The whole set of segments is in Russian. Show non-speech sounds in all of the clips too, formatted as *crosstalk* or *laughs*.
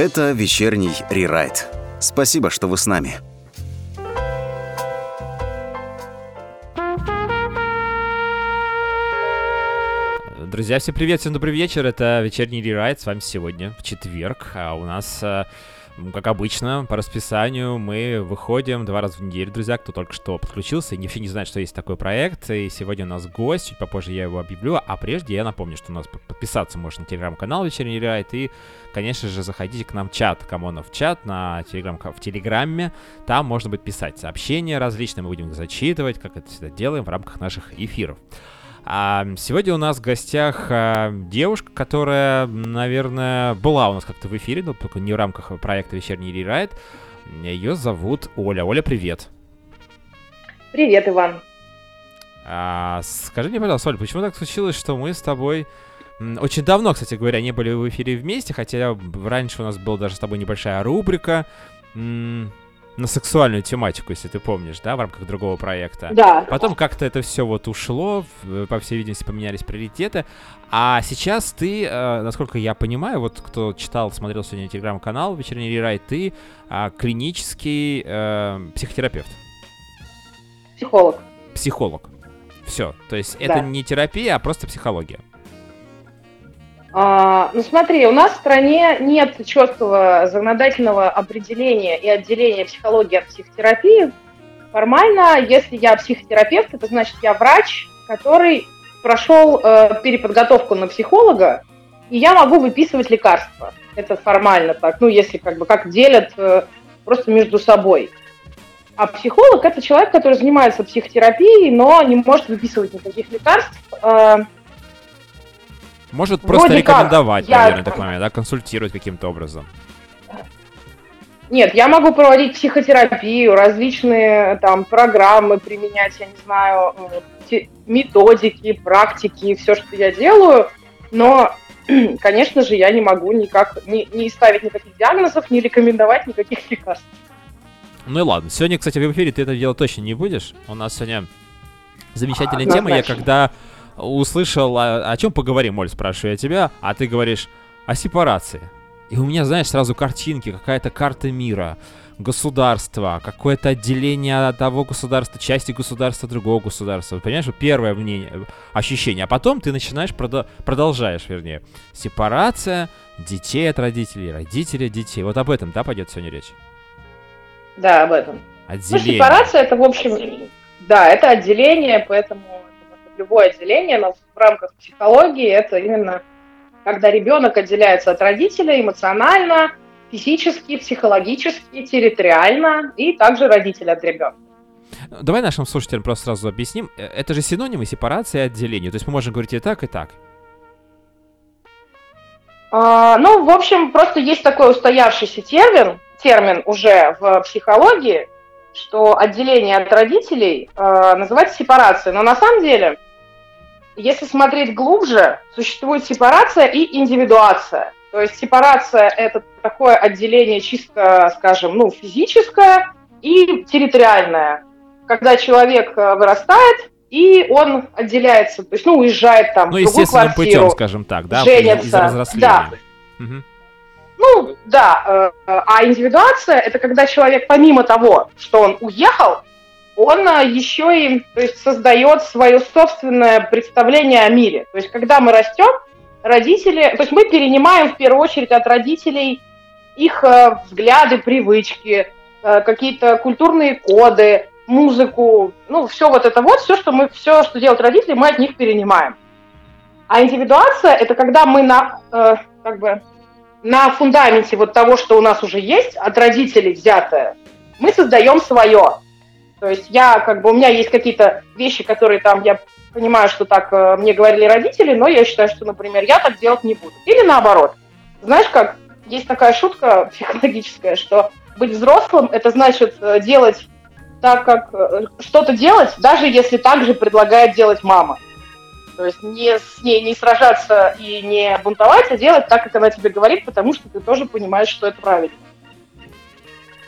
Это вечерний рерайт. Спасибо, что вы с нами. Друзья, всем привет, всем добрый вечер. Это вечерний рерайт. С вами сегодня в четверг. А у нас э, как обычно, по расписанию мы выходим два раза в неделю, друзья, кто только что подключился и вообще не знает, что есть такой проект. И сегодня у нас гость, чуть попозже я его объявлю. А прежде я напомню, что у нас подписаться можно на телеграм-канал Вечерний Райт. И, конечно же, заходите к нам в чат, Камонов чат на телеграм, в Телеграме. Там можно будет писать сообщения различные, мы будем их зачитывать, как это всегда делаем в рамках наших эфиров. А сегодня у нас в гостях а, девушка, которая, наверное, была у нас как-то в эфире, но только не в рамках проекта «Вечерний рерайт». Ее зовут Оля. Оля, привет. Привет, Иван. А, скажи мне, пожалуйста, Оля, почему так случилось, что мы с тобой очень давно, кстати говоря, не были в эфире вместе, хотя раньше у нас была даже с тобой небольшая рубрика на сексуальную тематику, если ты помнишь, да, в рамках другого проекта. Да. Потом как-то это все вот ушло, по всей видимости, поменялись приоритеты. А сейчас ты, э, насколько я понимаю, вот кто читал, смотрел сегодня телеграм-канал «Вечерний рерайт», ты э, клинический э, психотерапевт. Психолог. Психолог. Все. То есть да. это не терапия, а просто психология. А, ну смотри, у нас в стране нет четкого законодательного определения и отделения психологии от психотерапии. Формально, если я психотерапевт, это значит я врач, который прошел э, переподготовку на психолога, и я могу выписывать лекарства. Это формально так, ну если как бы как делят э, просто между собой. А психолог это человек, который занимается психотерапией, но не может выписывать никаких лекарств. Э, может просто Вроде рекомендовать, как. наверное, я... такой момент, да, консультировать каким-то образом. Нет, я могу проводить психотерапию, различные там программы применять, я не знаю, методики, практики, все, что я делаю, но, *clears throat* конечно же, я не могу никак не, не ставить никаких диагнозов, не рекомендовать никаких лекарств. Ну и ладно. Сегодня, кстати, в эфире ты это делать точно не будешь. У нас сегодня замечательная а, тема. Я когда услышал, о, о чем поговорим, Моль, спрашиваю я тебя, а ты говоришь о сепарации. И у меня, знаешь, сразу картинки, какая-то карта мира, государства, какое-то отделение того государства, части государства, другого государства. Понимаешь, первое мнение, ощущение. А потом ты начинаешь, прода- продолжаешь, вернее. Сепарация детей от родителей, от детей. Вот об этом, да, пойдет сегодня речь? Да, об этом. Отделение. Ну, сепарация это, в общем, да, это отделение, поэтому любое отделение, но в рамках психологии это именно когда ребенок отделяется от родителя эмоционально, физически, психологически, территориально, и также родитель от ребенка. Давай нашим слушателям просто сразу объясним. Э, это же синонимы сепарации и отделения. То есть мы можем говорить и так, и так. А, ну, в общем, просто есть такой устоявшийся термин, термин уже в психологии, что отделение от родителей э, называется сепарацией. Но на самом деле если смотреть глубже, существует сепарация и индивидуация. То есть сепарация – это такое отделение чисто, скажем, ну, физическое и территориальное. Когда человек э, вырастает, и он отделяется, то есть, ну, уезжает там ну, в другую квартиру. путем, скажем так, да, женится. Да. Угу. Ну, да. Э, а индивидуация – это когда человек, помимо того, что он уехал, он а, еще и то есть, создает свое собственное представление о мире. То есть, когда мы растем, родители, то есть мы перенимаем в первую очередь от родителей их э, взгляды, привычки, э, какие-то культурные коды, музыку, ну, все вот это вот, все, что мы, все, что делают родители, мы от них перенимаем. А индивидуация – это когда мы на, э, как бы, на фундаменте вот того, что у нас уже есть, от родителей взятое, мы создаем свое. То есть я, как бы, у меня есть какие-то вещи, которые там, я понимаю, что так э, мне говорили родители, но я считаю, что, например, я так делать не буду. Или наоборот. Знаешь как, есть такая шутка *laughs* психологическая, что быть взрослым – это значит э, делать так, как э, что-то делать, даже если так же предлагает делать мама. То есть не с ней не сражаться и не бунтовать, а делать так, как она тебе говорит, потому что ты тоже понимаешь, что это правильно.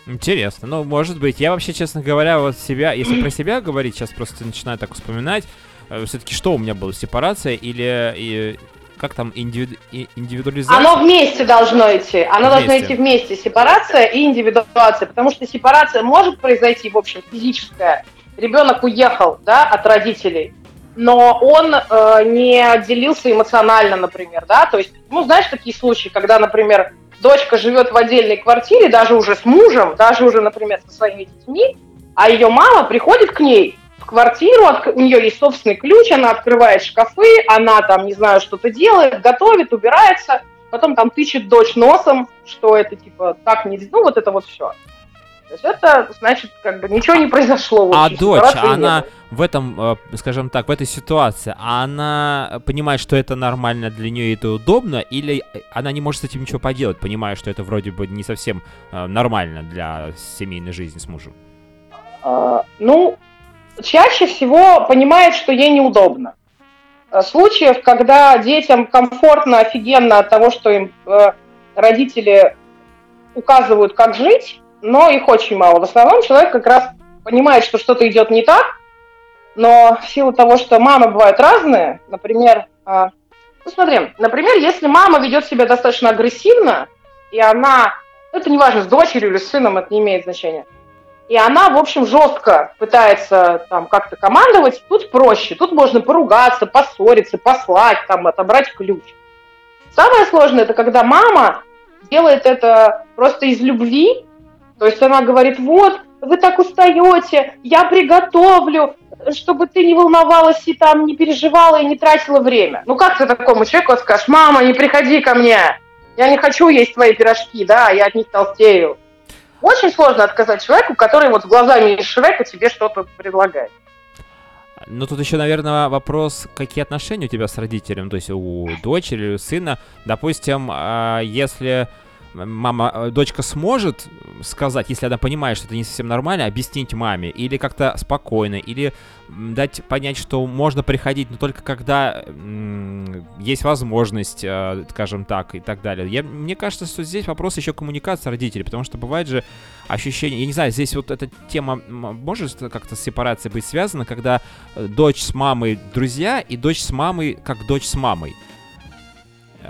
Интересно. Ну, может быть. Я вообще, честно говоря, вот себя, если про себя говорить, сейчас просто начинаю так вспоминать, э, все-таки что у меня было, сепарация или... И, как там, индивиду, индивидуализация? Оно вместе должно идти. Оно вместе. должно идти вместе. Сепарация и индивидуация. Потому что сепарация может произойти, в общем, физическая. Ребенок уехал, да, от родителей, но он э, не отделился эмоционально, например, да, то есть, ну, знаешь, такие случаи, когда, например, дочка живет в отдельной квартире, даже уже с мужем, даже уже, например, со своими детьми, а ее мама приходит к ней в квартиру, у нее есть собственный ключ, она открывает шкафы, она там, не знаю, что-то делает, готовит, убирается, потом там тычет дочь носом, что это типа так не... Ну, вот это вот все. То есть это значит, как бы ничего не произошло. А дочь, она в этом, э, скажем так, в этой ситуации, она понимает, что это нормально для нее и это удобно, или она не может с этим ничего поделать, понимая, что это вроде бы не совсем э, нормально для семейной жизни с мужем? А, ну, чаще всего понимает, что ей неудобно. Э, случаев, когда детям комфортно, офигенно от того, что им родители указывают, как жить, но их очень мало. В основном человек как раз понимает, что что-то идет не так, но в силу того, что мамы бывают разные, например, а, ну смотри, например, если мама ведет себя достаточно агрессивно, и она, ну, это не важно, с дочерью или с сыном, это не имеет значения, и она, в общем, жестко пытается там как-то командовать, тут проще, тут можно поругаться, поссориться, послать, там, отобрать ключ. Самое сложное, это когда мама делает это просто из любви, то есть она говорит, вот, вы так устаете, я приготовлю, чтобы ты не волновалась и там не переживала и не тратила время. Ну как ты такому человеку скажешь, мама, не приходи ко мне, я не хочу есть твои пирожки, да, я от них толстею. Очень сложно отказать человеку, который вот с глазами Шрека тебе что-то предлагает. Ну, тут еще, наверное, вопрос, какие отношения у тебя с родителем, то есть у дочери, у сына. Допустим, а, если мама, э, дочка сможет сказать, если она понимает, что это не совсем нормально, объяснить маме, или как-то спокойно, или дать понять, что можно приходить, но только когда есть возможность, э, скажем так, и так далее. Я, мне кажется, что здесь вопрос еще коммуникации родителей, потому что бывает же ощущение, я не знаю, здесь вот эта тема может как-то с сепарацией быть связана, когда э, дочь с мамой друзья, и дочь с мамой как дочь с мамой.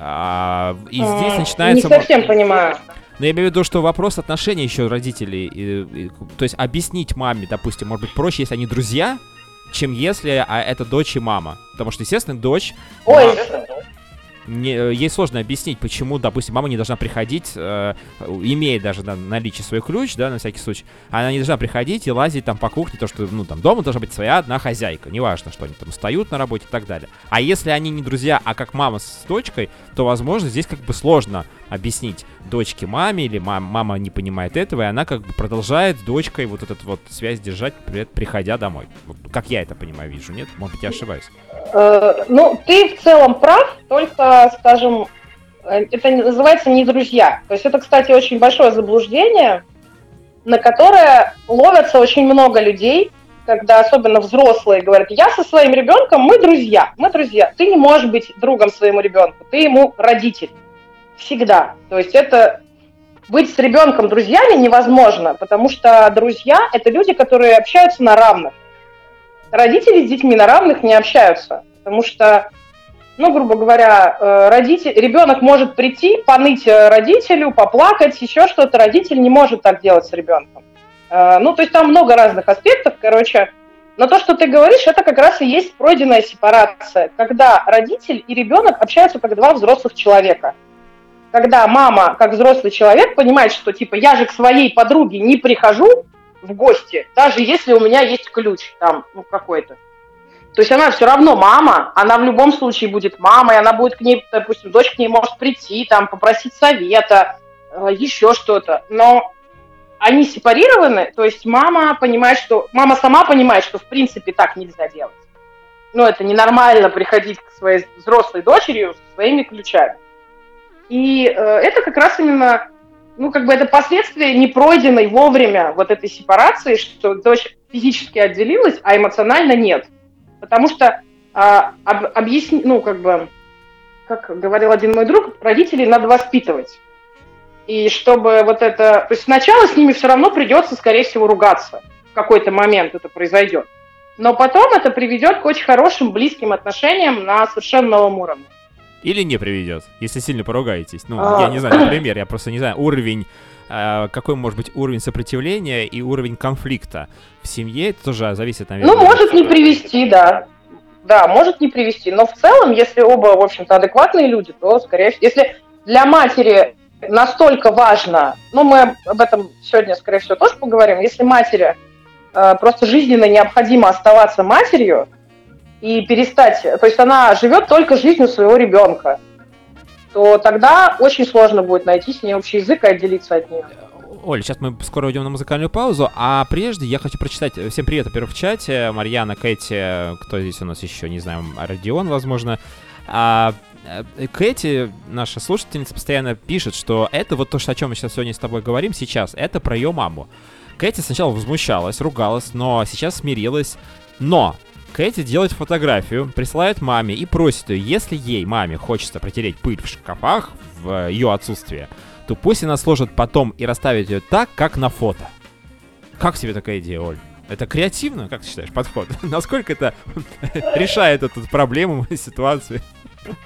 А, и здесь начинается... Не совсем понимаю. Но я имею в виду, что вопрос отношений еще родителей. И, и, то есть объяснить маме, допустим, может быть проще, если они друзья, чем если а это дочь и мама. Потому что, естественно, дочь... Ой, мама, не, э, ей сложно объяснить, почему, допустим, мама не должна приходить, э, имея даже на наличие свой ключ, да, на всякий случай, она не должна приходить и лазить там по кухне, то, что, ну, там, дома должна быть своя одна хозяйка, неважно, что они там стоят на работе и так далее. А если они не друзья, а как мама с дочкой, то, возможно, здесь как бы сложно объяснить дочке маме, или мам, мама не понимает этого, и она как бы продолжает с дочкой вот эту вот связь держать, приходя домой. Вот, как я это понимаю, вижу, нет? Может быть, я ошибаюсь. Э, ну, ты в целом прав, только, скажем, э, это называется не друзья. То есть это, кстати, очень большое заблуждение, на которое ловятся очень много людей, когда особенно взрослые говорят, я со своим ребенком, мы друзья, мы друзья. Ты не можешь быть другом своему ребенку, ты ему родитель. Всегда. То есть это быть с ребенком друзьями невозможно, потому что друзья – это люди, которые общаются на равных родители с детьми на равных не общаются, потому что, ну, грубо говоря, э, родитель, ребенок может прийти, поныть э, родителю, поплакать, еще что-то, родитель не может так делать с ребенком. Э, ну, то есть там много разных аспектов, короче, но то, что ты говоришь, это как раз и есть пройденная сепарация, когда родитель и ребенок общаются как два взрослых человека. Когда мама, как взрослый человек, понимает, что типа я же к своей подруге не прихожу, в гости, даже если у меня есть ключ там, ну, какой-то. То есть она все равно мама, она в любом случае будет мамой, она будет к ней, допустим, дочь к ней может прийти, там, попросить совета, э, еще что-то. Но они сепарированы, то есть мама понимает, что... Мама сама понимает, что в принципе так нельзя делать. Ну, это ненормально приходить к своей взрослой дочери со своими ключами. И э, это как раз именно ну, как бы это последствия непройденной вовремя вот этой сепарации, что дочь физически отделилась, а эмоционально нет. Потому что а, об, объясни, ну, как бы, как говорил один мой друг, родителей надо воспитывать. И чтобы вот это... То есть сначала с ними все равно придется, скорее всего, ругаться. В какой-то момент это произойдет. Но потом это приведет к очень хорошим, близким отношениям на совершенно новом уровне. Или не приведет, если сильно поругаетесь. Ну, а... я не знаю, например, я просто не знаю уровень, какой может быть уровень сопротивления и уровень конфликта в семье. Это тоже зависит, наверное. Ну, может не привести, да. Да, может не привести. Но в целом, если оба, в общем-то, адекватные люди, то, скорее всего, если для матери настолько важно, ну, мы об этом сегодня, скорее всего, тоже поговорим, если матери э, просто жизненно необходимо оставаться матерью, и перестать, то есть она живет только жизнью своего ребенка, то тогда очень сложно будет найти с ней общий язык и отделиться от нее. Оль, сейчас мы скоро уйдем на музыкальную паузу, а прежде я хочу прочитать... Всем привет, во-первых, в чате. Марьяна, Кэти, кто здесь у нас еще, не знаю, Родион, возможно. А, э, Кэти, наша слушательница, постоянно пишет, что это вот то, о чем мы сейчас сегодня с тобой говорим сейчас, это про ее маму. Кэти сначала возмущалась, ругалась, но сейчас смирилась. Но Кэти делает фотографию, присылает маме и просит ее, если ей, маме, хочется протереть пыль в шкафах в ее отсутствие, то пусть она сложит потом и расставит ее так, как на фото. Как тебе такая идея, Оль? Это креативно, как ты считаешь, подход? *laughs* Насколько это *laughs* решает эту проблему, *laughs* ситуацию?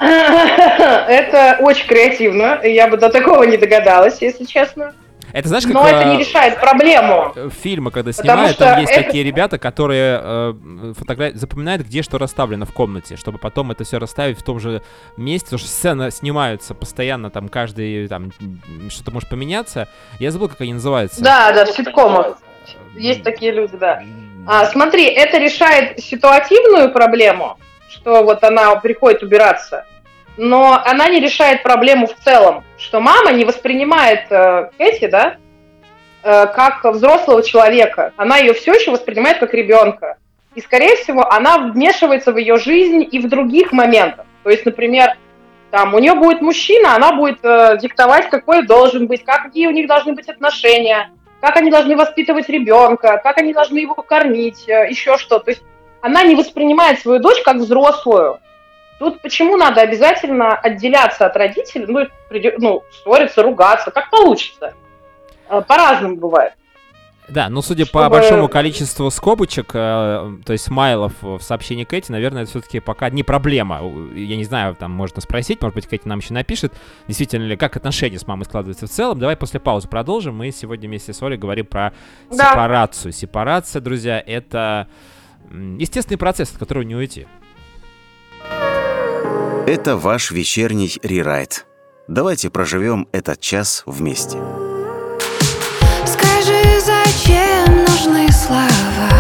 Это очень креативно. Я бы до такого не догадалась, если честно. Это знаешь, как... Но это не решает проблему. Э, фильмы, когда снимают, там есть это... такие ребята, которые э, фотогра... запоминают, где что расставлено в комнате, чтобы потом это все расставить в том же месте, потому что сцены снимаются постоянно, там каждый, там, что-то может поменяться. Я забыл, как они называются. Да, да, в ситкомах. Есть такие люди, да. А, смотри, это решает ситуативную проблему, что вот она приходит убираться, но она не решает проблему в целом, что мама не воспринимает э, Кэти, да, э, как взрослого человека. Она ее все еще воспринимает как ребенка. И, скорее всего, она вмешивается в ее жизнь и в других моментах. То есть, например, там у нее будет мужчина, она будет э, диктовать, какой должен быть, какие у них должны быть отношения, как они должны воспитывать ребенка, как они должны его кормить, э, еще что. То есть она не воспринимает свою дочь как взрослую. Тут почему надо обязательно отделяться от родителей, ну, ну ссориться, ругаться, как получится. Э, по-разному бывает. Да, но судя Чтобы... по большому количеству скобочек, э, то есть смайлов в сообщении Кэти, наверное, это все-таки пока не проблема. Я не знаю, там можно спросить, может быть, Кэти нам еще напишет, действительно ли, как отношения с мамой складываются в целом. Давай после паузы продолжим. Мы сегодня вместе с Олей говорим про да. сепарацию. Сепарация, друзья, это естественный процесс, от которого не уйти. Это ваш вечерний рерайт. Давайте проживем этот час вместе. Скажи, зачем нужны слова?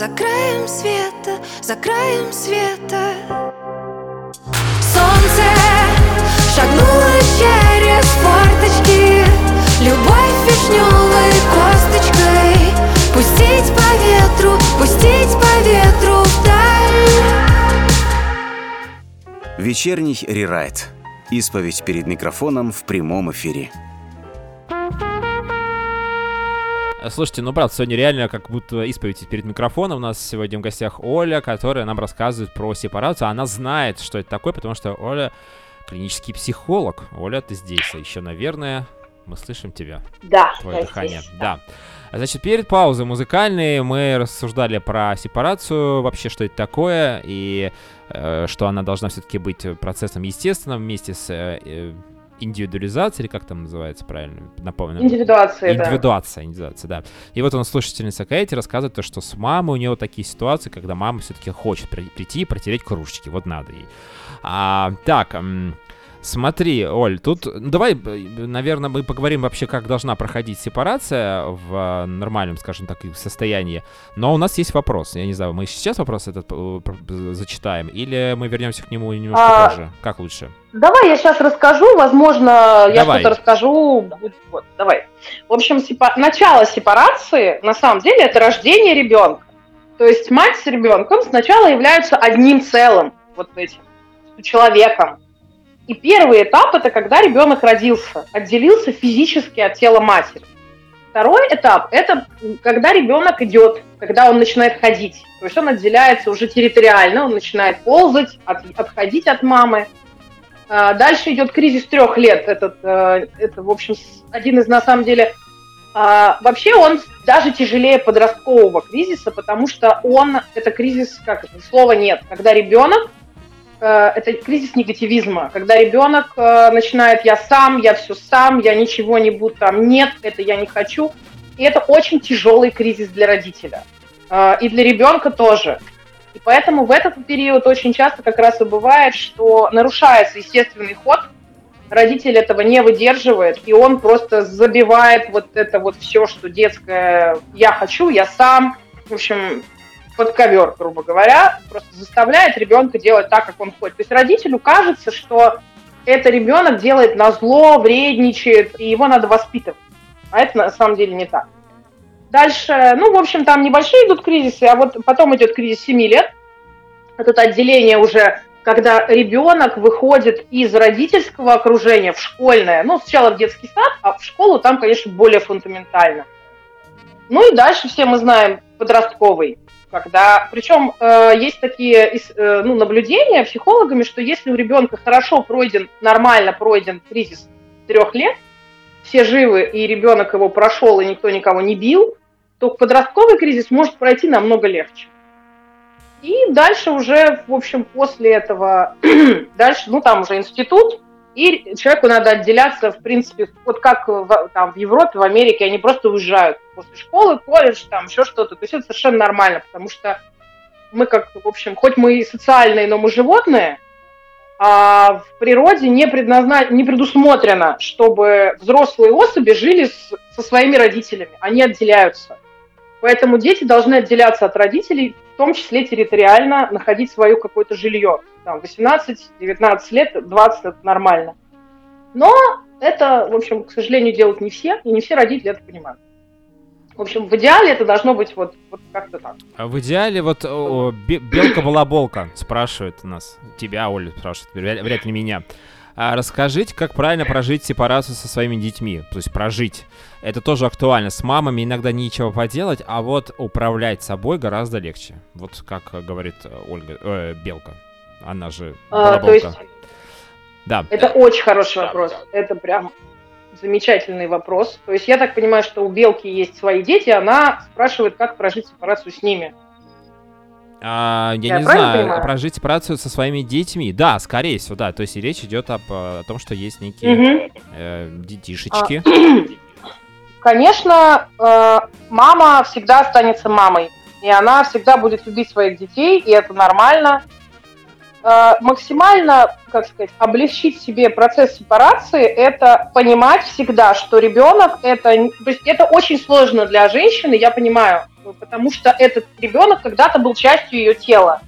За краем света, за краем света. Солнце шагнуло через форточки, любовь вишневой косточкой. Пустить по ветру, пустить по ветру вдаль. Вечерний рерайт. Исповедь перед микрофоном в прямом эфире. Слушайте, ну, правда, сегодня реально как будто исповедь перед микрофоном. У нас сегодня в гостях Оля, которая нам рассказывает про сепарацию. Она знает, что это такое, потому что Оля клинический психолог. Оля, ты здесь. А еще, наверное, мы слышим тебя. Да. Твое дыхание. Здесь, да. да. Значит, перед паузой музыкальной мы рассуждали про сепарацию, вообще, что это такое, и э, что она должна все-таки быть процессом естественным вместе с э, э индивидуализация, или как там называется правильно? Напомню. Индивидуация, Индивидуация, да. индивидуация, да. И вот он, слушательница Кэти, рассказывает то, что с мамой у нее такие ситуации, когда мама все-таки хочет прийти и протереть кружечки. Вот надо ей. А, так, Смотри, Оль, тут давай, наверное, мы поговорим вообще, как должна проходить сепарация в нормальном, скажем так, состоянии. Но у нас есть вопрос. Я не знаю, мы сейчас вопрос этот э, зачитаем, или мы вернемся к нему немножко а, позже? Как лучше? Давай я сейчас расскажу, возможно, я что-то расскажу. Вот, давай. В общем, сепа... начало сепарации, на самом деле, это рождение ребенка. То есть мать с ребенком сначала являются одним целым, вот этим, человеком и первый этап – это когда ребенок родился, отделился физически от тела матери. Второй этап – это когда ребенок идет, когда он начинает ходить. То есть он отделяется уже территориально, он начинает ползать, от, отходить от мамы. А, дальше идет кризис трех лет. Этот, э, это, в общем, один из, на самом деле, а, вообще он даже тяжелее подросткового кризиса, потому что он, это кризис, как это, слова нет, когда ребенок это кризис негативизма, когда ребенок э, начинает «я сам, я все сам, я ничего не буду там, нет, это я не хочу». И это очень тяжелый кризис для родителя. Э, и для ребенка тоже. И поэтому в этот период очень часто как раз и бывает, что нарушается естественный ход, родитель этого не выдерживает, и он просто забивает вот это вот все, что детское «я хочу, я сам», в общем, под ковер, грубо говоря, просто заставляет ребенка делать так, как он хочет. То есть родителю кажется, что это ребенок делает на зло, вредничает, и его надо воспитывать. А это на самом деле не так. Дальше, ну, в общем, там небольшие идут кризисы, а вот потом идет кризис 7 лет. Это отделение уже, когда ребенок выходит из родительского окружения в школьное, ну, сначала в детский сад, а в школу там, конечно, более фундаментально. Ну и дальше все мы знаем подростковый когда, причем э, есть такие э, ну, наблюдения психологами, что если у ребенка хорошо пройден, нормально пройден кризис трех лет, все живы и ребенок его прошел и никто никого не бил, то подростковый кризис может пройти намного легче. И дальше уже, в общем, после этого, *clears throat* дальше, ну там уже институт, и человеку надо отделяться, в принципе, вот как в, там, в Европе, в Америке, они просто уезжают после школы, колледж, там еще что-то. То есть это совершенно нормально, потому что мы как, в общем, хоть мы и социальные, но мы животные, а в природе не, предназна... не предусмотрено, чтобы взрослые особи жили с... со своими родителями. Они отделяются. Поэтому дети должны отделяться от родителей, в том числе территориально, находить свое какое-то жилье там, 18-19 лет, 20 это нормально. Но это, в общем, к сожалению, делают не все, и не все родители это понимают. В общем, в идеале это должно быть вот, вот как-то так. А в идеале вот о, белка была болка, спрашивает нас. Тебя, Оля, спрашивает, вряд ли меня. А расскажите, как правильно прожить сепарацию со своими детьми. То есть прожить. Это тоже актуально. С мамами иногда нечего поделать, а вот управлять собой гораздо легче. Вот как говорит Ольга, э, Белка. Она же а, то есть, да. Это очень хороший вопрос. Это прям замечательный вопрос. То есть я так понимаю, что у Белки есть свои дети, она спрашивает, как прожить сепарацию с ними. А, я, я не знаю, понимаю? прожить сепарацию со своими детьми. Да, скорее всего, да. То есть речь идет об, о том, что есть некие угу. э, детишечки. А, *clears throat* конечно, э, мама всегда останется мамой. И она всегда будет любить своих детей, и это нормально. Э, максимально, как сказать, облегчить себе процесс сепарации, это понимать всегда, что ребенок это, то есть это очень сложно для женщины, я понимаю, потому что этот ребенок когда-то был частью ее тела.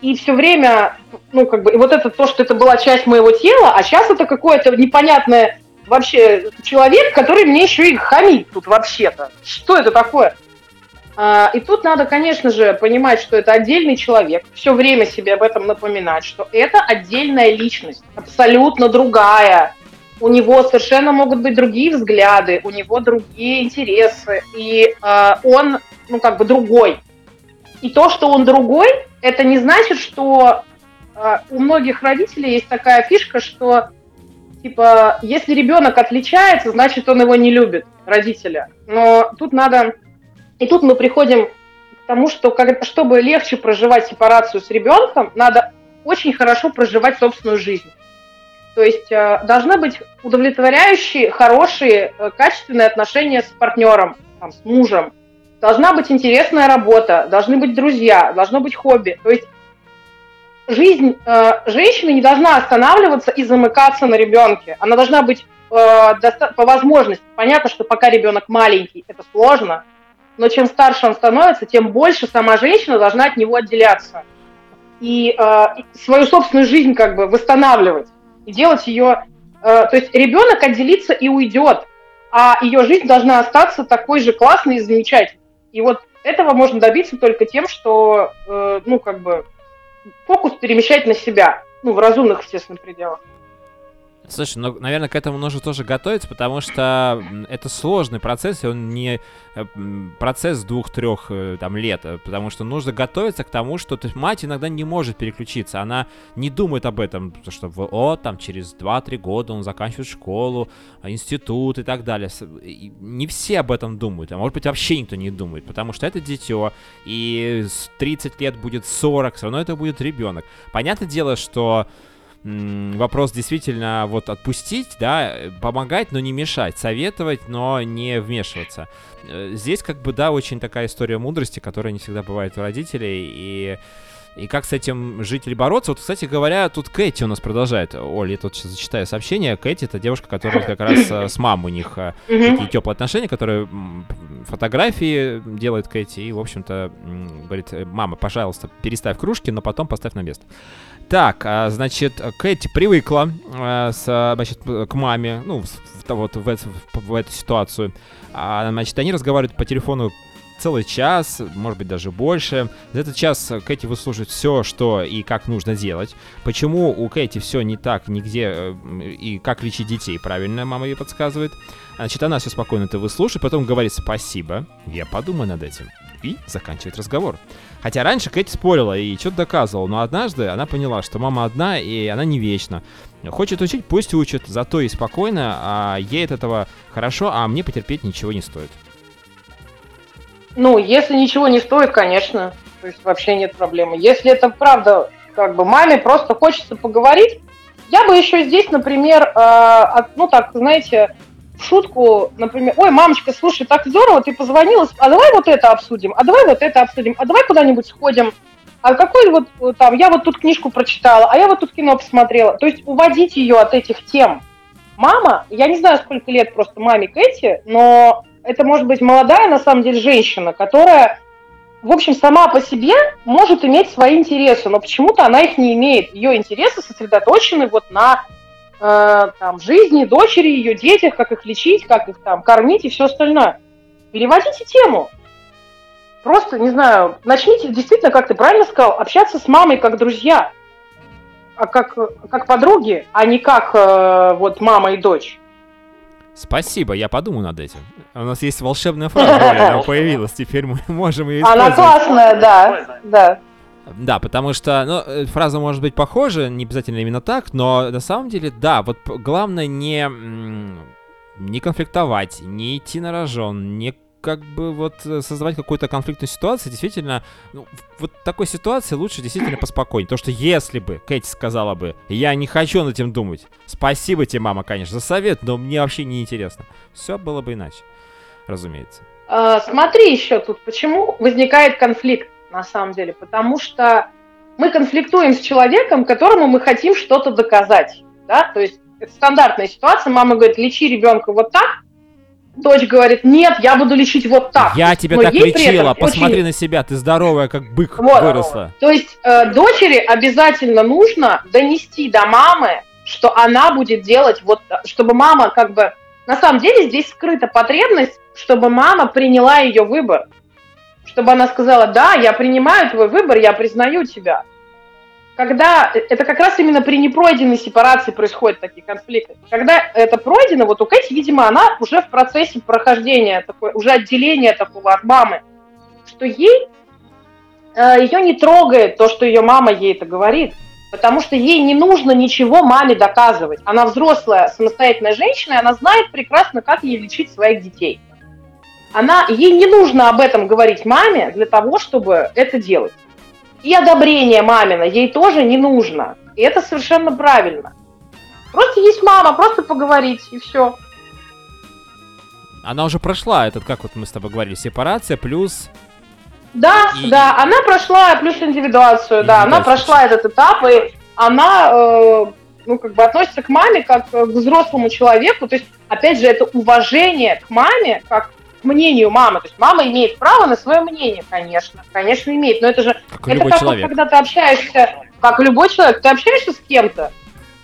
И все время, ну, как бы, и вот это то, что это была часть моего тела, а сейчас это какое-то непонятное вообще человек, который мне еще и хамит тут вообще-то. Что это такое? А, и тут надо, конечно же, понимать, что это отдельный человек, все время себе об этом напоминать, что это отдельная личность, абсолютно другая. У него совершенно могут быть другие взгляды, у него другие интересы, и э, он, ну, как бы другой. И то, что он другой, это не значит, что э, у многих родителей есть такая фишка, что типа, если ребенок отличается, значит, он его не любит, родителя. Но тут надо и тут мы приходим к тому, что как, чтобы легче проживать сепарацию с ребенком, надо очень хорошо проживать собственную жизнь. То есть э, должны быть удовлетворяющие, хорошие, э, качественные отношения с партнером, там, с мужем. Должна быть интересная работа, должны быть друзья, должно быть хобби. То есть жизнь э, женщины не должна останавливаться и замыкаться на ребенке. Она должна быть э, по возможности. Понятно, что пока ребенок маленький, это сложно, но чем старше он становится, тем больше сама женщина должна от него отделяться. И э, свою собственную жизнь как бы восстанавливать. И делать ее... Э, то есть ребенок отделится и уйдет, а ее жизнь должна остаться такой же классной и замечательной. И вот этого можно добиться только тем, что, э, ну, как бы, фокус перемещать на себя. Ну, в разумных, естественно, пределах. Слушай, ну, наверное, к этому нужно тоже готовиться, потому что это сложный процесс, и он не э, процесс двух-трех э, там лет, э, потому что нужно готовиться к тому, что ты, мать иногда не может переключиться, она не думает об этом, что о, там через 2-3 года он заканчивает школу, институт и так далее. Не все об этом думают, а может быть вообще никто не думает, потому что это дитё, и 30 лет будет 40, все равно это будет ребенок. Понятное дело, что вопрос действительно вот отпустить, да, помогать, но не мешать, советовать, но не вмешиваться. Э, здесь как бы, да, очень такая история мудрости, которая не всегда бывает у родителей, и и как с этим жить или бороться? Вот, кстати говоря, тут Кэти у нас продолжает. Оля, я тут сейчас зачитаю сообщение. Кэти — это девушка, которая как раз э, с мамой у них э, такие теплые отношения, которые фотографии делает Кэти. И, в общем-то, говорит, мама, пожалуйста, переставь кружки, но потом поставь на место. Так, а, значит, Кэти привыкла а, с, значит, к маме, ну, вот в, в, в эту ситуацию. А, значит, они разговаривают по телефону целый час, может быть даже больше. За этот час Кэти выслушает все, что и как нужно делать. Почему у Кэти все не так нигде э, и как лечить детей, правильно мама ей подсказывает. Значит, она все спокойно это выслушает, потом говорит спасибо, я подумаю над этим. И заканчивает разговор. Хотя раньше Кэти спорила и что-то доказывала, но однажды она поняла, что мама одна и она не вечна. Хочет учить, пусть учит, зато и спокойно, а ей от этого хорошо, а мне потерпеть ничего не стоит. Ну, если ничего не стоит, конечно, то есть вообще нет проблемы. Если это правда, как бы маме просто хочется поговорить, я бы еще здесь, например, э, ну так, знаете, шутку, например, ой, мамочка, слушай, так здорово, ты позвонила, а давай вот это обсудим, а давай вот это обсудим, а давай куда-нибудь сходим, а какой вот э, там, я вот тут книжку прочитала, а я вот тут кино посмотрела. То есть уводить ее от этих тем. Мама, я не знаю, сколько лет просто маме Кэти, но это может быть молодая, на самом деле, женщина, которая, в общем, сама по себе может иметь свои интересы, но почему-то она их не имеет. Ее интересы сосредоточены вот на э, там, жизни дочери, ее детях, как их лечить, как их там кормить и все остальное. Переводите тему. Просто, не знаю, начните действительно, как ты правильно сказал, общаться с мамой как друзья, а как, как подруги, а не как э, вот мама и дочь. Спасибо, я подумаю над этим. У нас есть волшебная фраза, она *laughs* появилась, теперь мы можем ее использовать. Она классная, да, да. Да, потому что, ну, э, фраза может быть похожа, не обязательно именно так, но на самом деле, да, вот главное не, не конфликтовать, не идти на рожон, не как бы вот э, создавать какую-то конфликтную ситуацию, действительно, ну, вот такой ситуации лучше действительно поспокойнее. То, что если бы Кэти сказала бы, я не хочу над этим думать, спасибо тебе, мама, конечно, за совет, но мне вообще не интересно. Все было бы иначе, разумеется. А, смотри еще тут, почему возникает конфликт на самом деле, потому что мы конфликтуем с человеком, которому мы хотим что-то доказать, да, то есть это стандартная ситуация, мама говорит, лечи ребенка вот так, дочь говорит, нет, я буду лечить вот так. Я тебе так лечила, посмотри очень... на себя, ты здоровая, как бык вот. выросла. То есть э, дочери обязательно нужно донести до мамы, что она будет делать вот, чтобы мама как бы... На самом деле здесь скрыта потребность, чтобы мама приняла ее выбор. Чтобы она сказала, да, я принимаю твой выбор, я признаю тебя когда это как раз именно при непройденной сепарации происходят такие конфликты. Когда это пройдено, вот у Кэти, видимо, она уже в процессе прохождения, такой, уже отделения такого от мамы, что ей, э, ее не трогает то, что ее мама ей это говорит, потому что ей не нужно ничего маме доказывать. Она взрослая, самостоятельная женщина, и она знает прекрасно, как ей лечить своих детей. Она, ей не нужно об этом говорить маме для того, чтобы это делать. И одобрение мамина ей тоже не нужно. И это совершенно правильно. Просто есть мама, просто поговорить, и все. Она уже прошла этот, как вот мы с тобой говорили, сепарация плюс... Да, и... да, она прошла плюс индивидуацию, да, она прошла этот этап, и она, э, ну, как бы относится к маме как к взрослому человеку, то есть, опять же, это уважение к маме, как мнению мамы. То есть мама имеет право на свое мнение, конечно. Конечно, имеет. Но это же... Как это как человек. Вот, когда ты общаешься, как любой человек, ты общаешься с кем-то,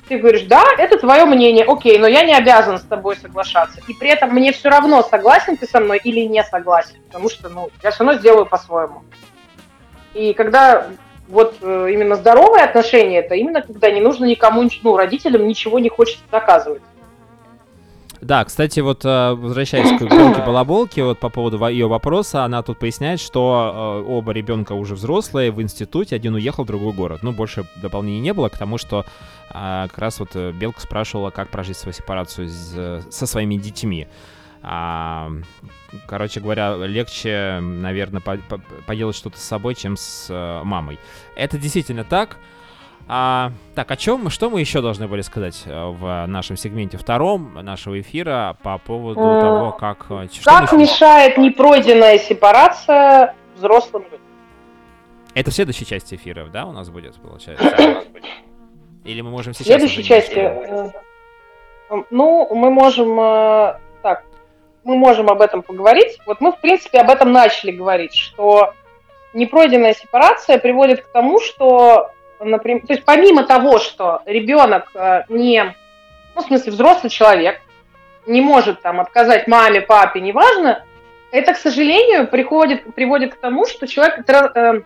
ты говоришь, да, это твое мнение, окей, но я не обязан с тобой соглашаться. И при этом мне все равно, согласен ты со мной или не согласен, потому что, ну, я все равно сделаю по-своему. И когда вот э, именно здоровые отношения, это именно когда не нужно никому, ну, родителям ничего не хочется доказывать. Да, кстати, вот э, возвращаясь к гонке балаболки, вот по поводу ее вопроса, она тут поясняет, что э, оба ребенка уже взрослые в институте, один уехал в другой город. Ну, больше дополнений не было к тому, что а, как раз вот э, Белка спрашивала, как прожить свою сепарацию со своими детьми. А, короче говоря, легче, наверное, по по поделать что-то с собой, чем с мамой. Это действительно так. А, так, о чем, что мы еще должны были сказать э, в нашем сегменте втором нашего эфира по поводу mm. того, как... Э, как мешает непройденная сепарация взрослым людям? Это в следующей части эфира, да, у нас будет, получается? *clears throat* Или мы можем сейчас... В следующей части... Э, ну, мы можем... Так, мы можем об этом поговорить. Вот мы, в принципе, об этом начали говорить, что непройденная сепарация приводит к тому, что например, то есть помимо того, что ребенок э, не, ну, в смысле, взрослый человек, не может там отказать маме, папе, неважно, это, к сожалению, приходит, приводит к тому, что человек э,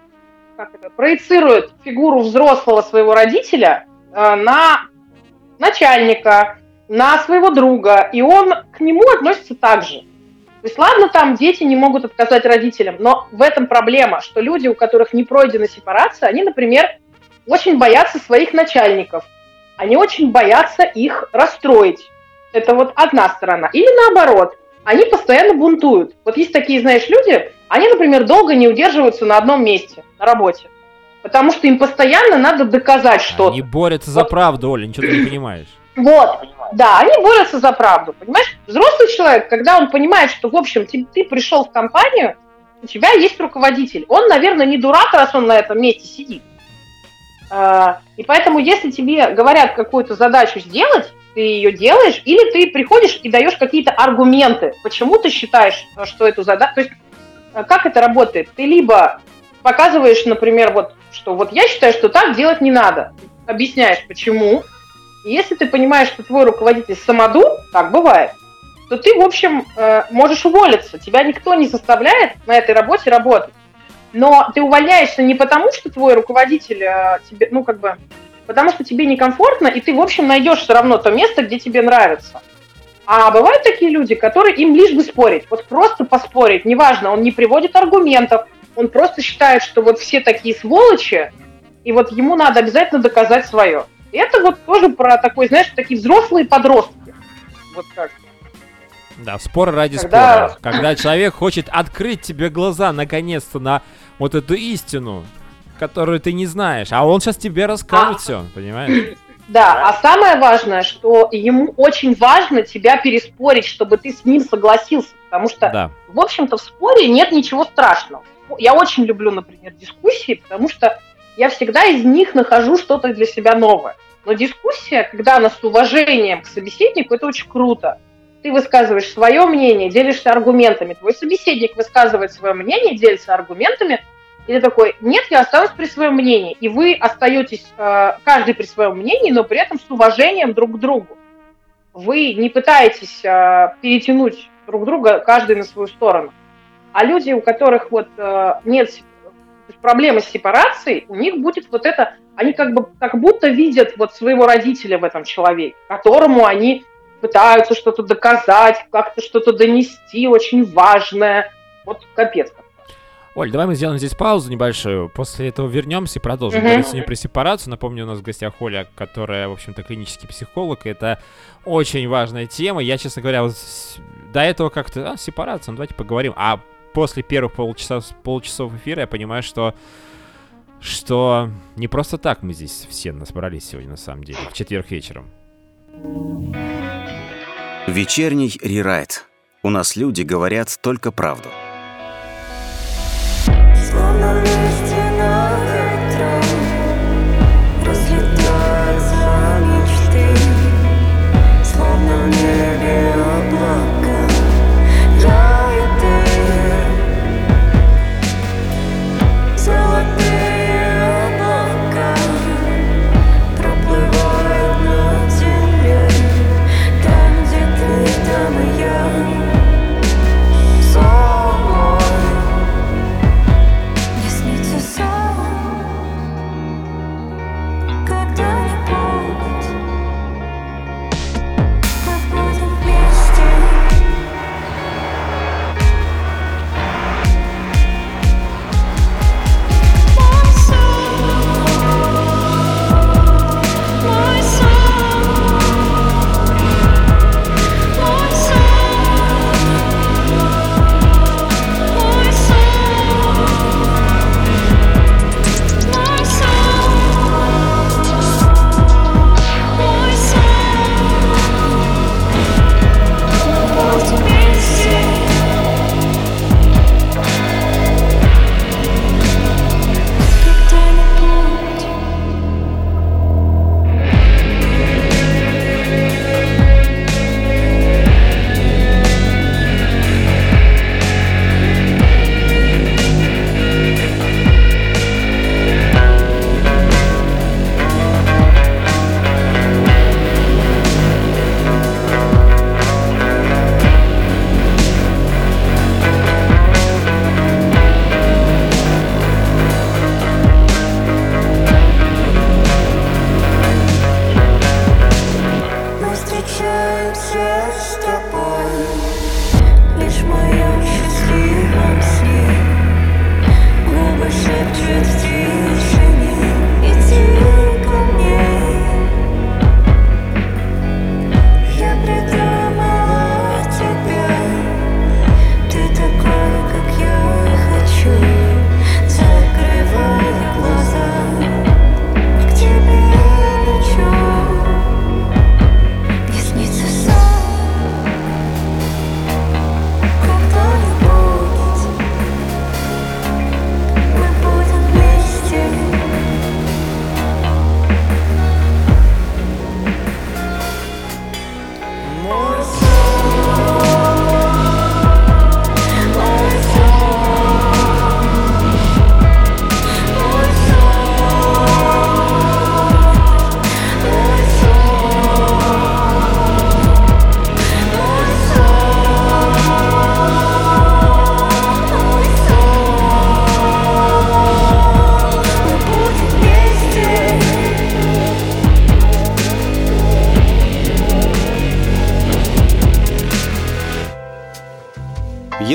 как это, проецирует фигуру взрослого своего родителя э, на начальника, на своего друга, и он к нему относится так же. То есть, ладно, там дети не могут отказать родителям, но в этом проблема, что люди, у которых не пройдена сепарация, они, например, очень боятся своих начальников. Они очень боятся их расстроить. Это вот одна сторона. Или наоборот, они постоянно бунтуют. Вот есть такие, знаешь, люди, они, например, долго не удерживаются на одном месте, на работе. Потому что им постоянно надо доказать что-то. Они борются вот. за правду, Оля, ничего ты не понимаешь. Вот, да, они борются за правду, понимаешь? Взрослый человек, когда он понимает, что, в общем, ты, ты пришел в компанию, у тебя есть руководитель. Он, наверное, не дурак, раз он на этом месте сидит. А, и поэтому, если тебе говорят какую-то задачу сделать, ты ее делаешь, или ты приходишь и даешь какие-то аргументы, почему ты считаешь, что эту задачу... То есть, а, как это работает? Ты либо показываешь, например, вот, что вот я считаю, что так делать не надо. Объясняешь, почему. И если ты понимаешь, что твой руководитель самодур, так бывает, то ты, в общем, э, можешь уволиться. Тебя никто не заставляет на этой работе работать но ты увольняешься не потому, что твой руководитель э, тебе, ну, как бы, потому что тебе некомфортно, и ты, в общем, найдешь все равно то место, где тебе нравится. А бывают такие люди, которые им лишь бы спорить, вот просто поспорить, неважно, он не приводит аргументов, он просто считает, что вот все такие сволочи, и вот ему надо обязательно доказать свое. И это вот тоже про такой, знаешь, такие взрослые подростки. Вот как. Да, спор ради Когда... спора. Когда человек хочет открыть тебе глаза наконец-то на вот эту истину, которую ты не знаешь, а он сейчас тебе расскажет а... все, понимаешь? Да, а самое важное, что ему очень важно тебя переспорить, чтобы ты с ним согласился, потому что, да. в общем-то, в споре нет ничего страшного. Я очень люблю, например, дискуссии, потому что я всегда из них нахожу что-то для себя новое. Но дискуссия, когда она с уважением к собеседнику, это очень круто. Ты высказываешь свое мнение, делишься аргументами, твой собеседник высказывает свое мнение, делится аргументами, и ты такой, нет, я останусь при своем мнении. И вы остаетесь, э, каждый при своем мнении, но при этом с уважением друг к другу. Вы не пытаетесь э, перетянуть друг друга, каждый на свою сторону. А люди, у которых вот э, нет проблемы с сепарацией, у них будет вот это, они как бы как будто видят вот своего родителя в этом человеке, которому они пытаются что-то доказать, как-то что-то донести очень важное. Вот капец. Оль, давай мы сделаем здесь паузу небольшую. После этого вернемся и продолжим uh-huh. говорить сегодня про сепарацию. Напомню, у нас в гостях Оля, которая, в общем-то, клинический психолог. Это очень важная тема. Я, честно говоря, вот до этого как-то... А, сепарация, ну давайте поговорим. А после первых полчаса, полчасов эфира я понимаю, что что не просто так мы здесь все собрались сегодня, на самом деле, в четверг вечером. Вечерний рерайт. У нас люди говорят только правду. Словно листья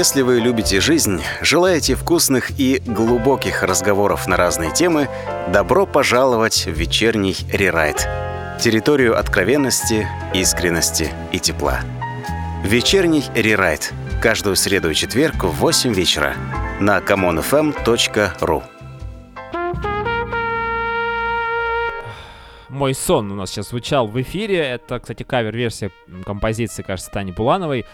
Если вы любите жизнь, желаете вкусных и глубоких разговоров на разные темы, добро пожаловать в вечерний рерайт. Территорию откровенности, искренности и тепла. Вечерний рерайт. Каждую среду и четверг в 8 вечера на commonfm.ru. «Мой сон» у нас сейчас звучал в эфире. Это, кстати, кавер-версия композиции, кажется, Тани Булановой.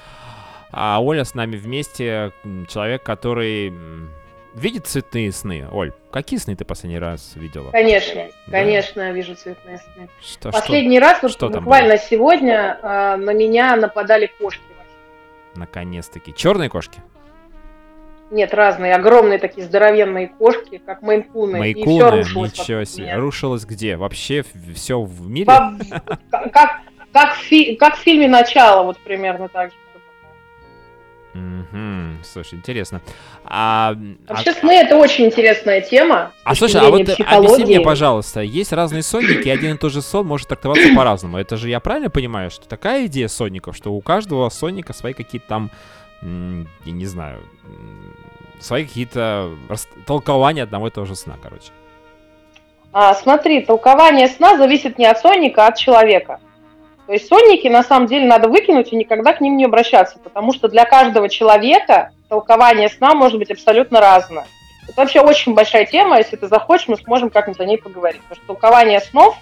А Оля с нами вместе, человек, который видит цветные сны. Оль, какие сны ты последний раз видела? Конечно, да? конечно, вижу цветные сны. Что, последний что, раз, вот что буквально сегодня, э, на меня нападали кошки. Наконец-таки. Черные кошки? Нет, разные, огромные такие здоровенные кошки, как мейнкуны. Мейнкуны, ничего себе. Рушилось где? Вообще все в мире? *laughs* Как, как, фи, как в фильме «Начало», вот примерно так же. Угу. Слушай, интересно. А, Вообще а... сны это очень интересная тема. А слушай, а вот объясни мне, пожалуйста, есть разные сонники, и один и тот же сон может трактоваться по-разному. Это же я правильно понимаю, что такая идея сонников, что у каждого сонника свои какие-то там, я не знаю, свои какие-то толкования одного и того же сна, короче. А, смотри, толкование сна зависит не от сонника, а от человека. То есть сонники на самом деле надо выкинуть и никогда к ним не обращаться, потому что для каждого человека толкование сна может быть абсолютно разное. Это вообще очень большая тема, если ты захочешь, мы сможем как-нибудь о ней поговорить. Потому что толкование снов,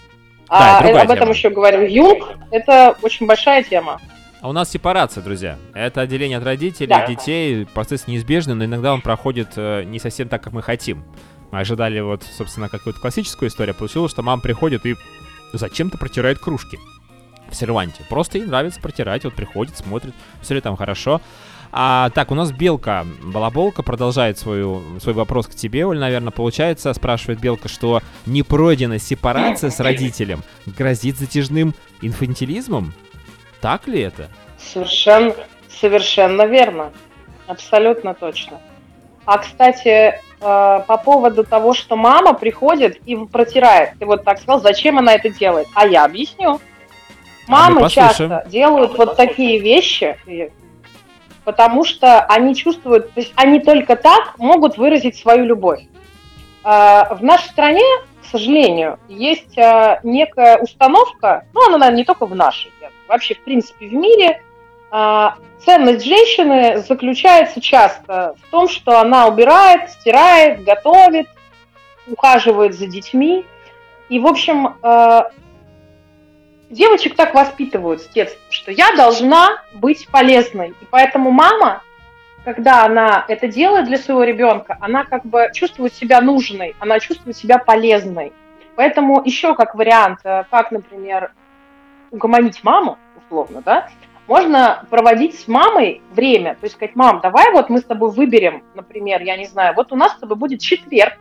да, а, об этом еще говорил Юнг, это очень большая тема. А у нас сепарация, друзья. Это отделение от родителей, да. детей. Процесс неизбежный, но иногда он проходит э, не совсем так, как мы хотим. Мы ожидали вот, собственно, какую-то классическую историю. Получилось, что мама приходит и зачем-то протирает кружки в серванте. Просто ей нравится протирать, вот приходит, смотрит, все ли там хорошо. А, так, у нас Белка, Балаболка продолжает свою, свой вопрос к тебе, Оль, наверное, получается, спрашивает Белка, что не пройдена сепарация с родителем грозит затяжным инфантилизмом? Так ли это? Совершенно, совершенно верно. Абсолютно точно. А, кстати, э, по поводу того, что мама приходит и протирает. Ты вот так сказал, зачем она это делает? А я объясню. Мамы а часто делают вот такие вещи, потому что они чувствуют, то есть они только так могут выразить свою любовь. А, в нашей стране, к сожалению, есть а, некая установка, ну, она, наверное, не только в нашей, вообще, в принципе, в мире, а, ценность женщины заключается часто в том, что она убирает, стирает, готовит, ухаживает за детьми. И, в общем, девочек так воспитывают с детства, что я должна быть полезной. И поэтому мама, когда она это делает для своего ребенка, она как бы чувствует себя нужной, она чувствует себя полезной. Поэтому еще как вариант, э, как, например, угомонить маму, условно, да, можно проводить с мамой время, то есть сказать, мам, давай вот мы с тобой выберем, например, я не знаю, вот у нас с тобой будет четверг,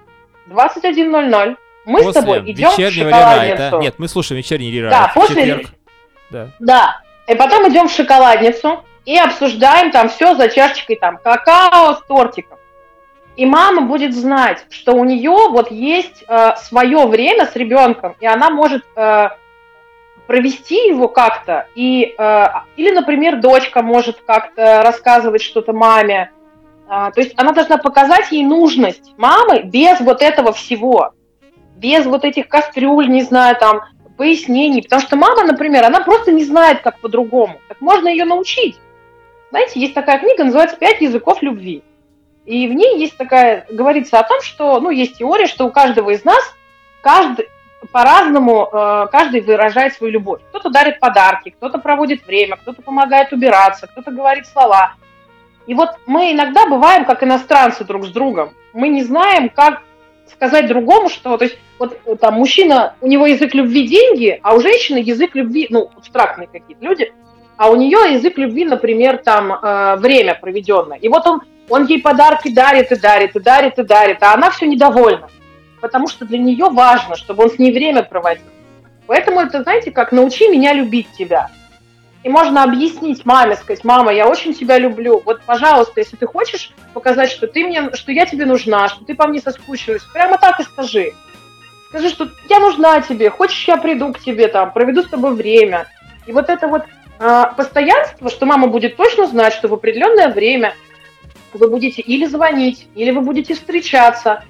21.00, мы после с тобой идем в шоколадницу. Рерайта. Нет, мы слушаем вечерний рерайт. Да, после... Четверг. Да. да. И потом идем в шоколадницу и обсуждаем там все за чашечкой там какао с тортиком. И мама будет знать, что у нее вот есть э, свое время с ребенком, и она может э, провести его как-то. И, э, или, например, дочка может как-то рассказывать что-то маме. Э, то есть она должна показать ей нужность мамы без вот этого всего без вот этих кастрюль, не знаю, там, пояснений. Потому что мама, например, она просто не знает, как по-другому. Так можно ее научить. Знаете, есть такая книга, называется «Пять языков любви». И в ней есть такая, говорится о том, что, ну, есть теория, что у каждого из нас каждый, по-разному э, каждый выражает свою любовь. Кто-то дарит подарки, кто-то проводит время, кто-то помогает убираться, кто-то говорит слова. И вот мы иногда бываем как иностранцы друг с другом. Мы не знаем, как сказать другому, что, то есть, вот там мужчина, у него язык любви деньги, а у женщины язык любви, ну, абстрактные какие-то люди, а у нее язык любви, например, там, э, время проведенное. И вот он, он ей подарки дарит и дарит, и дарит, и дарит, а она все недовольна, потому что для нее важно, чтобы он с ней время проводил. Поэтому это, знаете, как «научи меня любить тебя». И можно объяснить маме, сказать, мама, я очень тебя люблю. Вот, пожалуйста, если ты хочешь показать, что ты мне, что я тебе нужна, что ты по мне соскучилась, прямо так и скажи. Скажи, что я нужна тебе, хочешь, я приду к тебе, там, проведу с тобой время. И вот это вот э, постоянство, что мама будет точно знать, что в определенное время вы будете или звонить, или вы будете встречаться,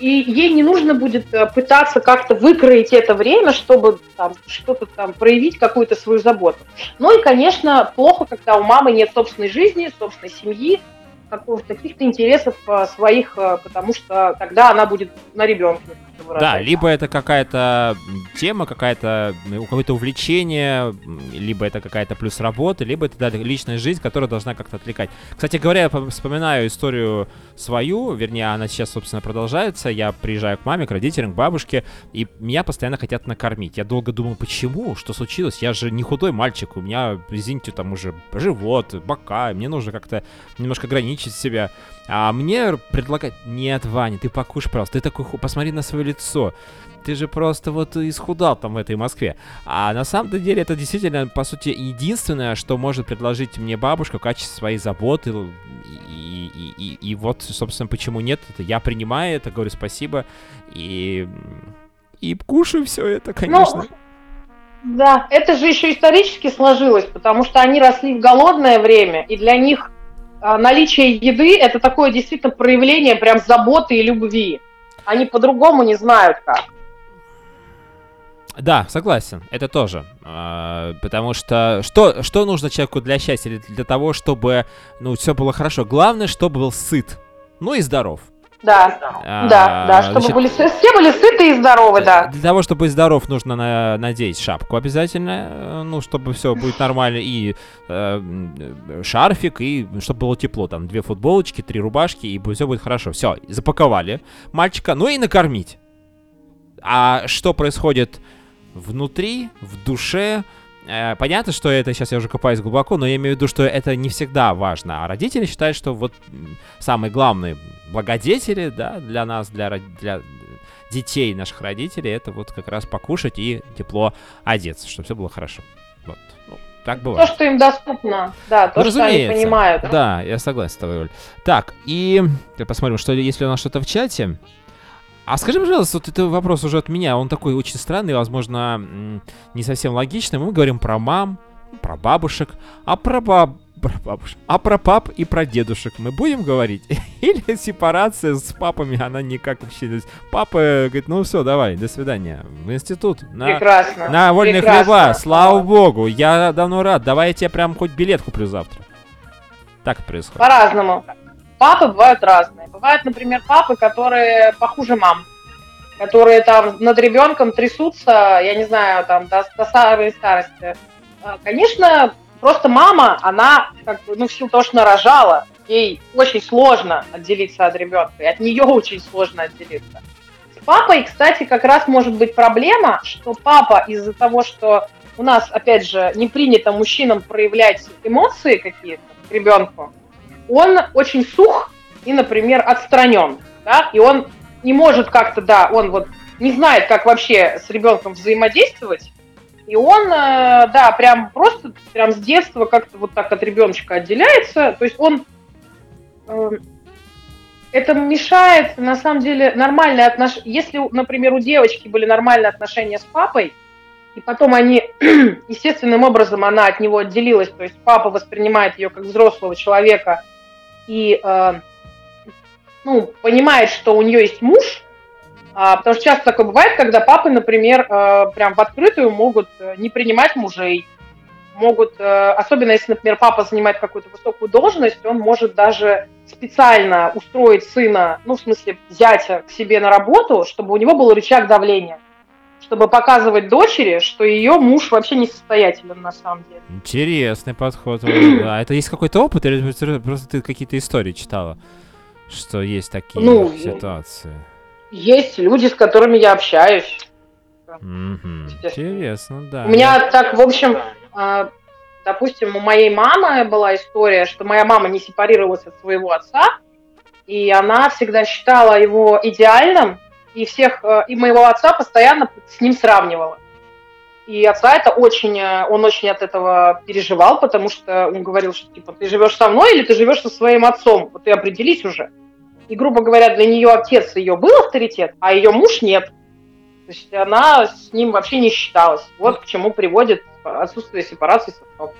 и ей не нужно будет э, пытаться как-то выкроить это время, чтобы там что-то там проявить, какую-то свою заботу. Ну и, конечно, плохо, когда у мамы нет собственной жизни, собственной семьи, каких-то интересов э, своих, э, потому что тогда она будет на ребенке Да, либо это какая-то тема, какая-то какое-то увлечение, либо это какая-то плюс работа, либо это да, личная жизнь, которая должна как-то отвлекать. Кстати говоря, я вспоминаю историю свою, вернее, она сейчас, собственно, продолжается. Я приезжаю к маме, к родителям, к бабушке, и меня постоянно хотят накормить. Я долго думал, почему, что случилось? Я же не худой мальчик, у меня, извините, там уже живот, бока, мне нужно как-то немножко ограничить себя. А мне предлагать, нет, Ваня, ты покушай, пожалуйста, ты такой, посмотри на свое лицо. Ты же просто вот исхудал там в этой Москве. А на самом деле это действительно, по сути, единственное, что может предложить мне бабушка в качестве своей заботы. И, и, и, и вот, собственно, почему нет. Это я принимаю это, говорю спасибо. И, и кушаю все это, конечно. Ну, да, это же еще исторически сложилось, потому что они росли в голодное время, и для них наличие еды – это такое действительно проявление прям заботы и любви. Они по-другому не знают как. Да, согласен, это тоже. А, потому что что, что нужно человеку для счастья, для того, чтобы ну, все было хорошо? Главное, чтобы был сыт, ну и здоров. Да, а, да, да, чтобы значит, были, все были сыты и здоровы, да. Для того, чтобы быть здоров, нужно на, надеть шапку обязательно, э, ну, чтобы все будет нормально, и э, шарфик, и чтобы было тепло, там, две футболочки, три рубашки, и все будет хорошо. Все, запаковали мальчика, ну и накормить. А что происходит внутри, в душе, Э, понятно, что это сейчас я уже копаюсь глубоко, но я имею в виду, что это не всегда важно. А родители считают, что вот самые главные благодетели, да, для нас, для, для детей наших родителей, это вот как раз покушать и тепло одеться, чтобы все было хорошо. Вот. Ну, так бывает. То, что им доступно, да, то, ну, что они понимают. Да, я согласен с тобой, Оль. Так, и посмотрим, что если у нас что-то в чате. А скажи, пожалуйста, вот это вопрос уже от меня, он такой очень странный, возможно, не совсем логичный. Мы говорим про мам, про бабушек, а про баб... Про бабушек. А про пап и про дедушек мы будем говорить? *laughs* Или сепарация с папами, она никак вообще... Папа говорит, ну все, давай, до свидания. В институт. На, Прекрасно. На вольные Прекрасно. хлеба, слава богу. Я давно рад. Давай я тебе прям хоть билет куплю завтра. Так происходит. По-разному папы бывают разные. Бывают, например, папы, которые похуже мам, которые там над ребенком трясутся, я не знаю, там до, до самой старости. А, конечно, просто мама, она, как бы, ну, в силу того, что она рожала, ей очень сложно отделиться от ребенка, и от нее очень сложно отделиться. С папой, кстати, как раз может быть проблема, что папа из-за того, что у нас, опять же, не принято мужчинам проявлять эмоции какие-то к ребенку, он очень сух и, например, отстранен, да, и он не может как-то, да, он вот не знает, как вообще с ребенком взаимодействовать, и он, э, да, прям просто, прям с детства как-то вот так от ребеночка отделяется, то есть он, э, это мешает, на самом деле, нормальные отношения, если, например, у девочки были нормальные отношения с папой, и потом они, *clears throat* естественным образом она от него отделилась, то есть папа воспринимает ее как взрослого человека, и э, ну, понимает, что у нее есть муж, а, потому что часто такое бывает, когда папы, например, э, прям в открытую могут э, не принимать мужей, могут, э, особенно если, например, папа занимает какую-то высокую должность, он может даже специально устроить сына, ну, в смысле, зятя к себе на работу, чтобы у него был рычаг давления чтобы показывать дочери, что ее муж вообще несостоятелен на самом деле. Интересный подход. А это есть какой-то опыт или просто ты какие-то истории читала, что есть такие ну, ситуации? Есть люди, с которыми я общаюсь. Mm-hmm. Интересно, да. У меня так, в общем, а, допустим, у моей мамы была история, что моя мама не сепарировалась от своего отца, и она всегда считала его идеальным, и всех, э, и моего отца постоянно с ним сравнивала. И отца это очень, э, он очень от этого переживал, потому что он говорил, что типа ты живешь со мной или ты живешь со своим отцом, вот ты определись уже. И, грубо говоря, для нее отец ее был авторитет, а ее муж нет. То есть она с ним вообще не считалась. Вот к чему приводит отсутствие сепарации с отцом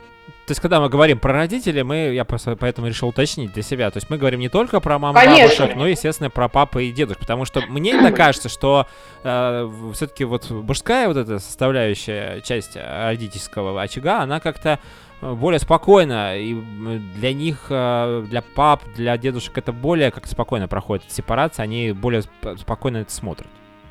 то есть, когда мы говорим про родителей, мы, я просто поэтому решил уточнить для себя. То есть мы говорим не только про маму, бабушек, но, естественно, про папы и дедушек. Потому что мне так кажется, что э, все-таки вот мужская вот эта составляющая часть родительского очага, она как-то более спокойно, и для них, э, для пап, для дедушек это более как спокойно проходит сепарация, они более спокойно это смотрят.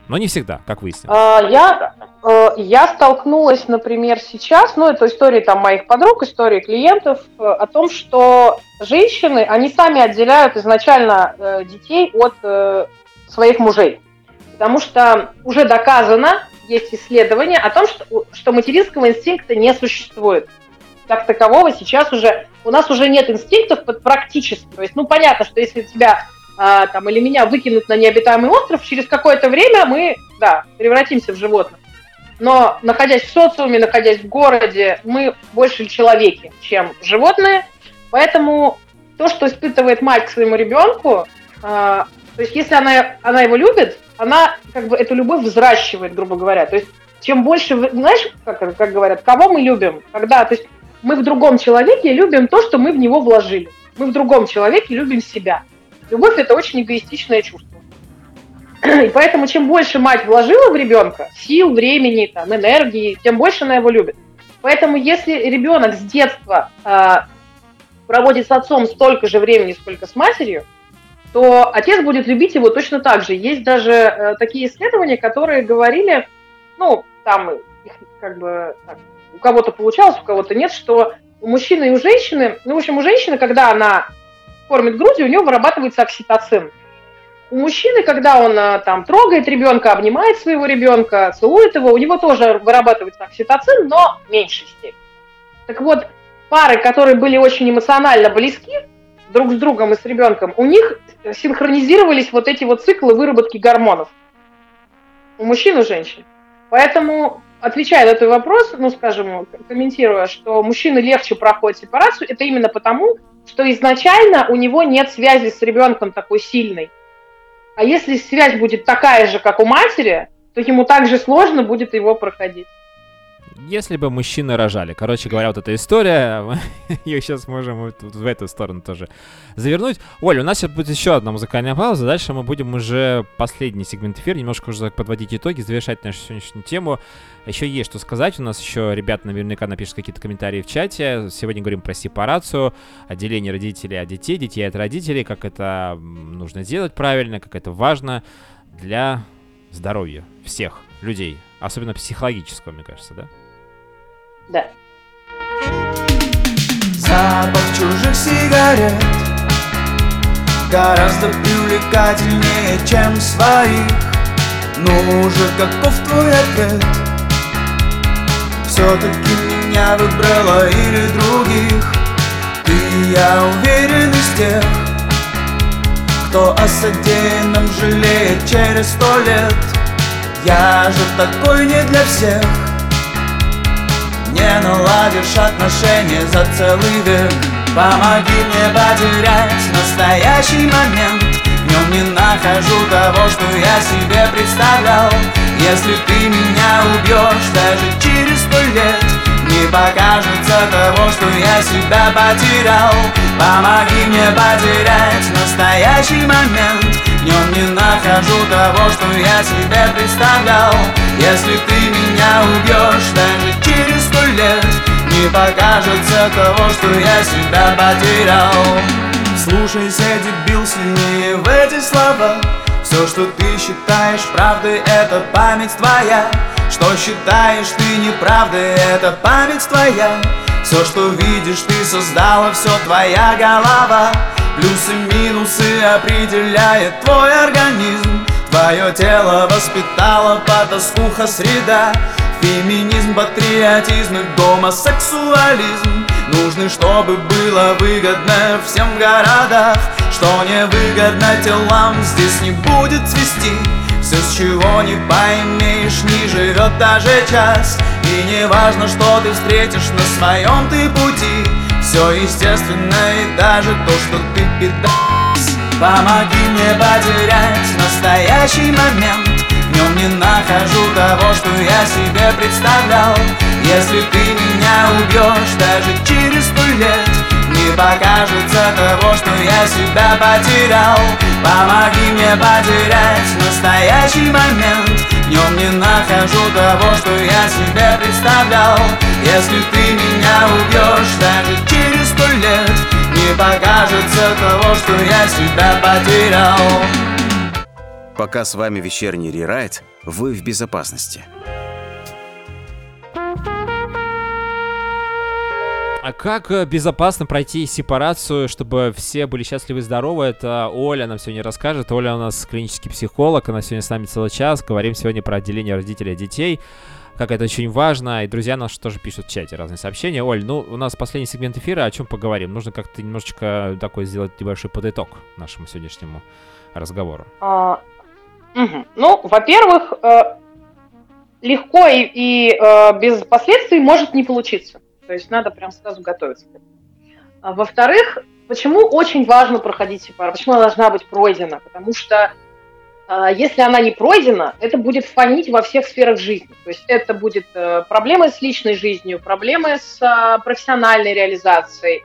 Но не всегда, как выяснилось. А, я, э, я столкнулась, например, сейчас, ну, это истории там моих подруг, истории клиентов, э, о том, что женщины, они сами отделяют изначально э, детей от своих мужей. Потому что уже доказано, есть исследования о том, что, что материнского инстинкта не существует. Как такового сейчас уже, у нас уже нет инстинктов практически. То есть, ну, понятно, что если тебя а, там, или меня выкинут на необитаемый остров, через какое-то время мы, да, превратимся в животных. Но находясь в социуме, находясь в городе, мы больше человеки, чем животные. Поэтому то, что испытывает мать к своему ребенку, а, то есть если она, она его любит, она как бы эту любовь взращивает, грубо говоря. То есть чем больше, знаешь, как, как говорят, кого мы любим, когда, то есть мы в другом человеке любим то, что мы в него вложили. Мы в другом человеке любим себя. Любовь – это очень эгоистичное чувство. *clears throat* И поэтому чем больше мать вложила в ребенка сил, времени, там, энергии, тем больше она его любит. Поэтому если ребенок с детства э, проводит с отцом столько же времени, сколько с матерью, то отец будет любить его точно так же. Есть даже э, такие исследования, которые говорили, ну, там, их как бы так, у кого-то получалось, у кого-то нет, что у мужчины и у женщины, ну, в общем, у женщины, когда она кормит грудью, у него вырабатывается окситоцин. У мужчины, когда он а, там трогает ребенка, обнимает своего ребенка, целует его, у него тоже вырабатывается окситоцин, но в меньшей степени. Так вот, пары, которые были очень эмоционально близки друг с другом и с ребенком, у них синхронизировались вот эти вот циклы выработки гормонов. У мужчин и женщин. Поэтому, отвечая на этот вопрос, ну, скажем, комментируя, что мужчины легче проходят сепарацию, это именно потому, что изначально у него нет связи с ребенком такой сильной. А если связь будет такая же, как у матери, то ему также сложно будет его проходить. Если бы мужчины рожали. Короче говоря, вот эта история, *laughs* ее сейчас можем вот в эту сторону тоже завернуть. Оля, у нас сейчас будет еще одна музыкальная пауза. Дальше мы будем уже последний сегмент эфира, немножко уже подводить итоги, завершать нашу сегодняшнюю тему. Еще есть что сказать. У нас еще ребята наверняка напишут какие-то комментарии в чате. Сегодня говорим про сепарацию, отделение родителей от детей, детей от родителей, как это нужно делать правильно, как это важно для здоровья всех людей, особенно психологического, мне кажется, да? Да. Запах чужих сигарет Гораздо привлекательнее, чем своих Ну же, каков твой ответ? Все-таки меня выбрала или других Ты, я уверен, из тех Кто о содеянном жалеет через сто лет Я же такой не для всех не наладишь отношения за целый век. Помоги мне потерять настоящий момент. В нем не нахожу того, что я себе представлял. Если ты меня убьешь даже через сто лет Не покажется того, что я себя потерял. Помоги мне потерять настоящий момент В нем не нахожу того, что я себе представлял. Если ты меня убьешь даже через сто лет Не покажется того, что я себя потерял. Слушайся, дебил, сильнее в эти слова. Все, что ты считаешь правдой, это память твоя. Что считаешь ты неправдой, это память твоя. Все, что видишь, ты создала, все твоя голова Плюсы-минусы определяет твой организм. Твое тело воспитало потаскуха среда. Феминизм, патриотизм и гомосексуализм. Нужны, чтобы было выгодно всем в городах. Что не выгодно телам здесь не будет свести Все, с чего не поймешь, не живет даже час. И не важно, что ты встретишь на своем ты пути Все естественно и даже то, что ты пидас Помоги мне потерять настоящий момент. Нем не нахожу того, что я себе представлял. Если ты меня убьешь даже через сто лет Не покажется того, что я себя потерял. Помоги мне потерять настоящий момент. В нем не нахожу того, что я себе представлял. Если ты меня убьешь даже лет Не покажется того, что я себя потерял Пока с вами вечерний рерайт, вы в безопасности. А как э, безопасно пройти сепарацию, чтобы все были счастливы и здоровы? Это Оля нам сегодня расскажет. Оля у нас клинический психолог, она сегодня с нами целый час. Говорим сегодня про отделение родителей от детей как это очень важно, и друзья наши тоже пишут в чате разные сообщения. Оль, ну, у нас последний сегмент эфира, о чем поговорим? Нужно как-то немножечко такой сделать небольшой подыток нашему сегодняшнему разговору. А, угу. Ну, во-первых, э, легко и, и э, без последствий может не получиться. То есть надо прям сразу готовиться. А, во-вторых, почему очень важно проходить сепарацию? Почему она должна быть пройдена? Потому что если она не пройдена, это будет фонить во всех сферах жизни. То есть это будет э, проблемы с личной жизнью, проблемы с а, профессиональной реализацией.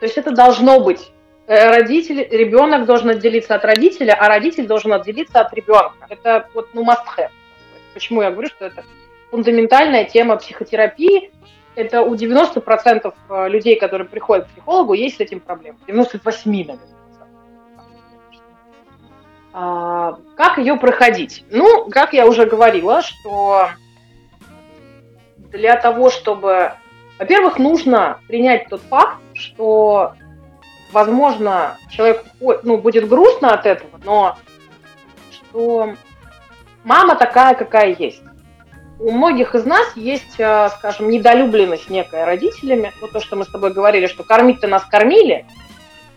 То есть это должно быть. Э, родитель, ребенок должен отделиться от родителя, а родитель должен отделиться от ребенка. Это вот, ну, must have. Почему я говорю, что это фундаментальная тема психотерапии. Это у 90% э, людей, которые приходят к психологу, есть с этим проблемы. 98, наверное. А, как ее проходить? Ну, как я уже говорила, что для того, чтобы... Во-первых, нужно принять тот факт, что, возможно, человек ну, будет грустно от этого, но что мама такая, какая есть. У многих из нас есть, а, скажем, недолюбленность некая родителями. Вот то, что мы с тобой говорили, что кормить-то нас кормили,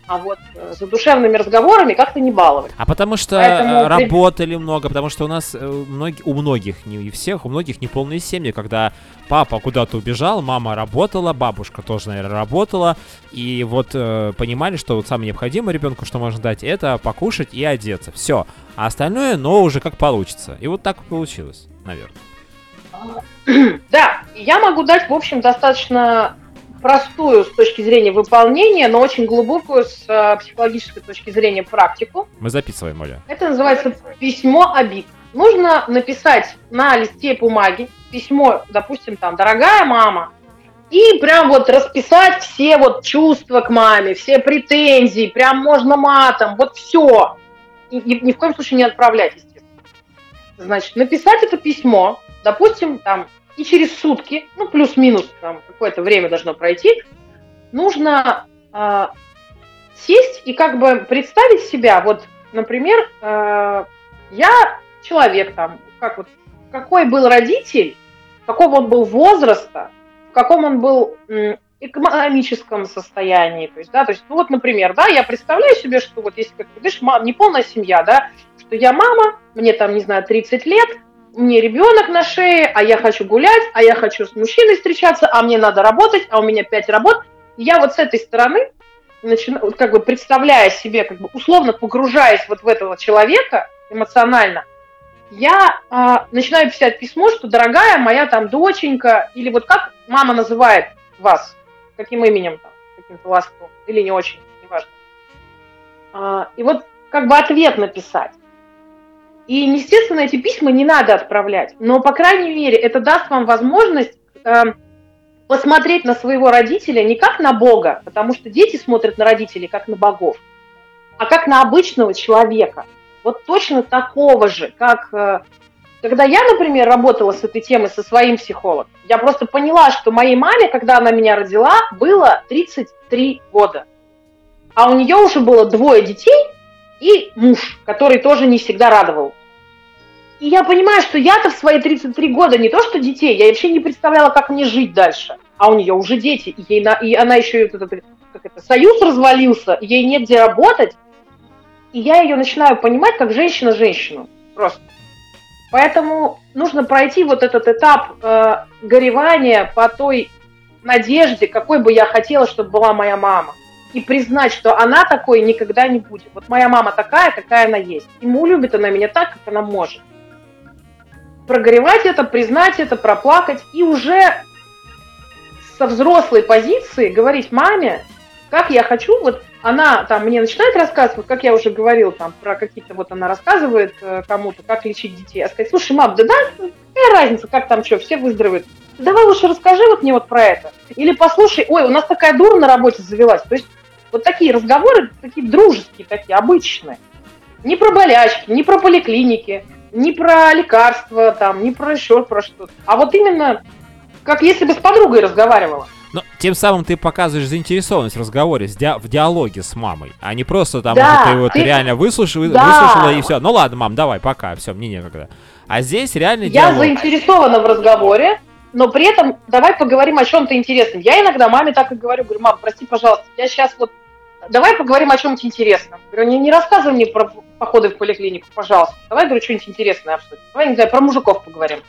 а вот э, за душевными разговорами как-то не баловать. А потому что Поэтому... работали много, потому что у нас э, многие, у многих, не у всех, у многих неполные семьи, когда папа куда-то убежал, мама работала, бабушка тоже, наверное, работала, и вот э, понимали, что вот самое необходимое ребенку, что можно дать, это покушать и одеться. Все. А остальное, но уже как получится. И вот так получилось, наверное. Да, я могу дать, в общем, достаточно простую с точки зрения выполнения, но очень глубокую с э, психологической точки зрения практику. Мы записываем, Оля. Это называется письмо обид. Нужно написать на листе бумаги письмо, допустим, там, дорогая мама, и прям вот расписать все вот чувства к маме, все претензии, прям можно матом, вот все. И ни, ни в коем случае не отправлять, естественно. Значит, написать это письмо, допустим, там, и через сутки, ну, плюс-минус, там, какое-то время должно пройти, нужно э, сесть и как бы представить себя, вот, например, э, я человек там, как вот, какой был родитель, какого он был возраста, в каком он был экономическом состоянии, то есть, да, то есть, ну, вот, например, да, я представляю себе, что вот если, как видишь, не полная семья, да, что я мама, мне там, не знаю, 30 лет, мне ребенок на шее, а я хочу гулять, а я хочу с мужчиной встречаться, а мне надо работать, а у меня пять работ. я вот с этой стороны, начинаю, как бы представляя себе, как бы условно погружаясь вот в этого человека эмоционально, я э, начинаю писать письмо, что дорогая моя там доченька, или вот как мама называет вас, каким именем там, каким-то ласковым, или не очень, неважно. Э, и вот как бы ответ написать. И, естественно, эти письма не надо отправлять. Но, по крайней мере, это даст вам возможность э, посмотреть на своего родителя не как на Бога, потому что дети смотрят на родителей как на богов, а как на обычного человека. Вот точно такого же, как... Э, когда я, например, работала с этой темой со своим психологом, я просто поняла, что моей маме, когда она меня родила, было 33 года. А у нее уже было двое детей, и муж, который тоже не всегда радовал. И я понимаю, что я-то в свои 33 года не то что детей, я вообще не представляла, как мне жить дальше. А у нее уже дети, и, ей и она еще, как это, союз развалился, ей негде работать. И я ее начинаю понимать как женщина-женщину. Просто. Поэтому нужно пройти вот этот этап э, горевания по той надежде, какой бы я хотела, чтобы была моя мама и признать, что она такой никогда не будет. Вот моя мама такая, какая она есть. Ему любит она меня так, как она может. Прогревать это, признать это, проплакать и уже со взрослой позиции говорить маме, как я хочу, вот она там мне начинает рассказывать, как я уже говорил, там про какие-то, вот она рассказывает э, кому-то, как лечить детей, а сказать, слушай, мам, да да, какая разница, как там что, все выздоровеют. Давай лучше расскажи вот мне вот про это. Или послушай, ой, у нас такая дура на работе завелась. То есть вот такие разговоры, такие дружеские, такие обычные. Не про болячки, не про поликлиники, не про лекарства, там, не про еще про что-то, а вот именно как если бы с подругой разговаривала. Но тем самым ты показываешь заинтересованность в разговоре, ди- в диалоге с мамой, а не просто там, Да, что ты вот ты- реально выслушал, Да. выслушала и все. Ну ладно, мам, давай, пока, все, мне некогда. А здесь реально Я диалог. заинтересована в разговоре, но при этом давай поговорим о чем-то интересном. Я иногда маме так и говорю, говорю, мам, прости, пожалуйста, я сейчас вот, давай поговорим о чем-нибудь интересном. Говорю, не, не рассказывай мне про походы в поликлинику, пожалуйста. Давай, говорю, что-нибудь интересное обсудим. Давай, не знаю, про мужиков поговорим.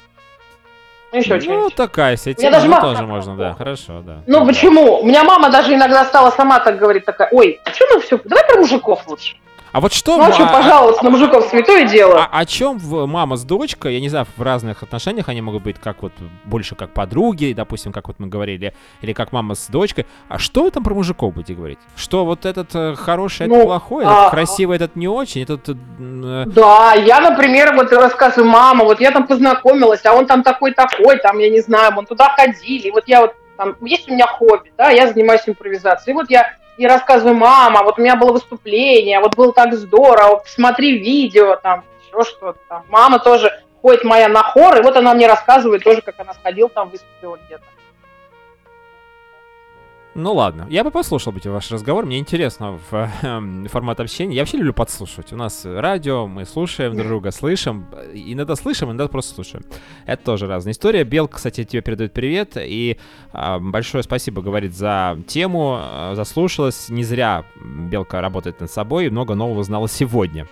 Ну, еще Ну, такая меня тема, даже ну, мама- тоже можно, да, хорошо, да. Ну, Да. почему? У меня мама даже иногда стала сама так говорить, такая, ой, а что мы все, давай про мужиков лучше. А вот что... Ну, а ма- пожаловаться на мужиков святое дело. А о чем мама с дочкой, я не знаю, в разных отношениях они могут быть как вот больше как подруги, допустим, как вот мы говорили, или как мама с дочкой. А что вы там про мужиков будете говорить? Что вот этот э, хороший, этот Ну, плохой, а- этот красивый, этот не очень, этот... э, Да, я, например, вот рассказываю, мама, вот я там познакомилась, а он там такой-такой, там, я не знаю, мы туда ходили, и вот я вот, там, есть у меня хобби, да, я занимаюсь импровизацией, и вот я и рассказываю, мама, вот у меня было выступление, вот было так здорово, посмотри видео, там, еще что-то там. Мама тоже ходит моя на хор, и вот она мне рассказывает тоже, как она сходила там, выступила где-то. Ну ладно, я бы послушал бы ваш разговор, мне интересно в, эм, формат общения. Я вообще люблю подслушивать. У нас радио, мы слушаем друг друга, слышим. Иногда слышим, иногда просто слушаем. Это тоже разная история. Белка, кстати, тебе передает привет. И а, большое спасибо, говорит, за тему. а, Заслушалась. Не зря Белка работает над собой. Много нового знала сегодня.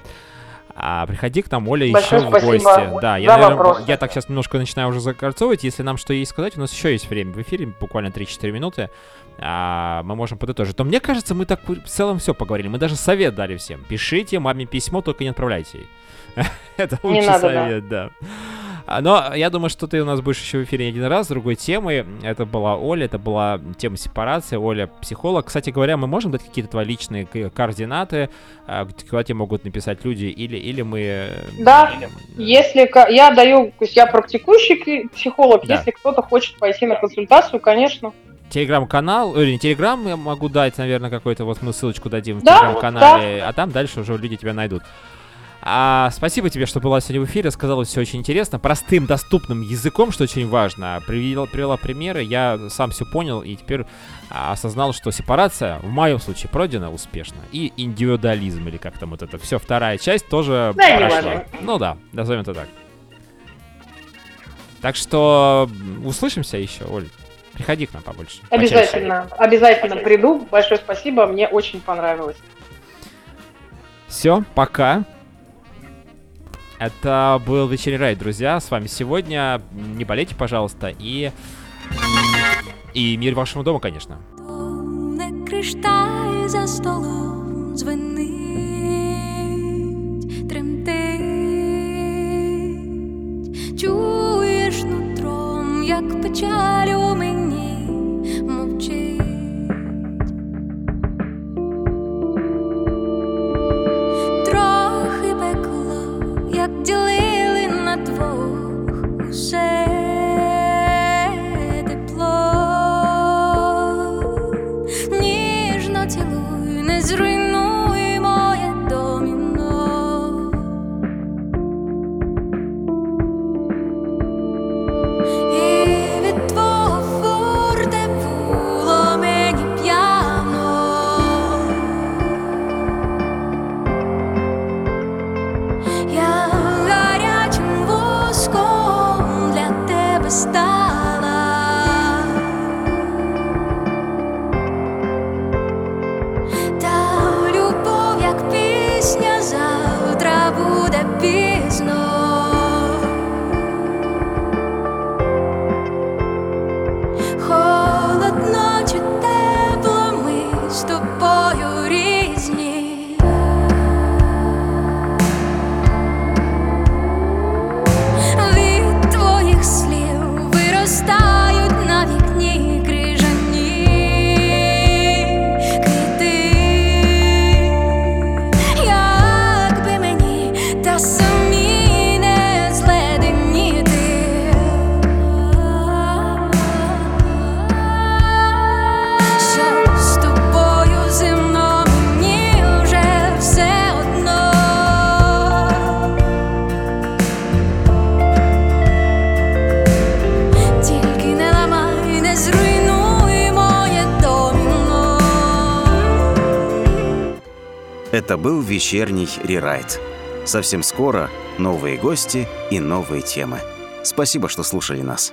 А приходи к нам, Оля, Большое еще в гости. Да, я, наверное, я так сейчас немножко начинаю уже закольцовывать. Если нам что есть сказать, у нас еще есть время в эфире, буквально 3-4 минуты. А, мы можем подытожить. То мне кажется, мы так в целом все поговорили. Мы даже совет дали всем. Пишите маме письмо, только не отправляйте ей. *laughs* Это Не лучший надо, да. совет, да. А, Но я думаю, что ты у нас будешь еще в эфире один раз с другой темой. Это была Оля, это была тема сепарации. Оля психолог. Кстати говоря, мы можем дать какие-то твои личные координаты, а, куда тебе могут написать люди, или, или мы... э, Да, или- Если я даю, то есть я практикующий психолог, Да. если кто-то хочет пойти на консультацию, конечно. Телеграм-канал, или не телеграм я могу дать, наверное, какой-то, вот мы ссылочку дадим в Да, телеграм-канале, а там дальше уже люди тебя найдут. А, спасибо тебе, что была сегодня в эфире, сказала все очень интересно, простым, доступным языком, что очень важно. Привела, привела примеры, я сам все понял и теперь а, осознал, что сепарация в моем случае пройдена успешно. И индивидуализм, или как там вот это, все, вторая часть тоже Да, прошла. Ну да, назовем это так. Так что услышимся еще, Оль. Приходи к нам побольше. почаще. Обязательно, обязательно приду. Большое спасибо, мне очень понравилось. Все, пока. Это был вечерний райд, друзья. С вами сегодня. Не болейте, пожалуйста. И... И мир вашему дому, конечно. За столом дзвенить, нутром, як печаль у мені вечерний рерайт. Совсем скоро новые гости и новые темы. Спасибо, что слушали нас.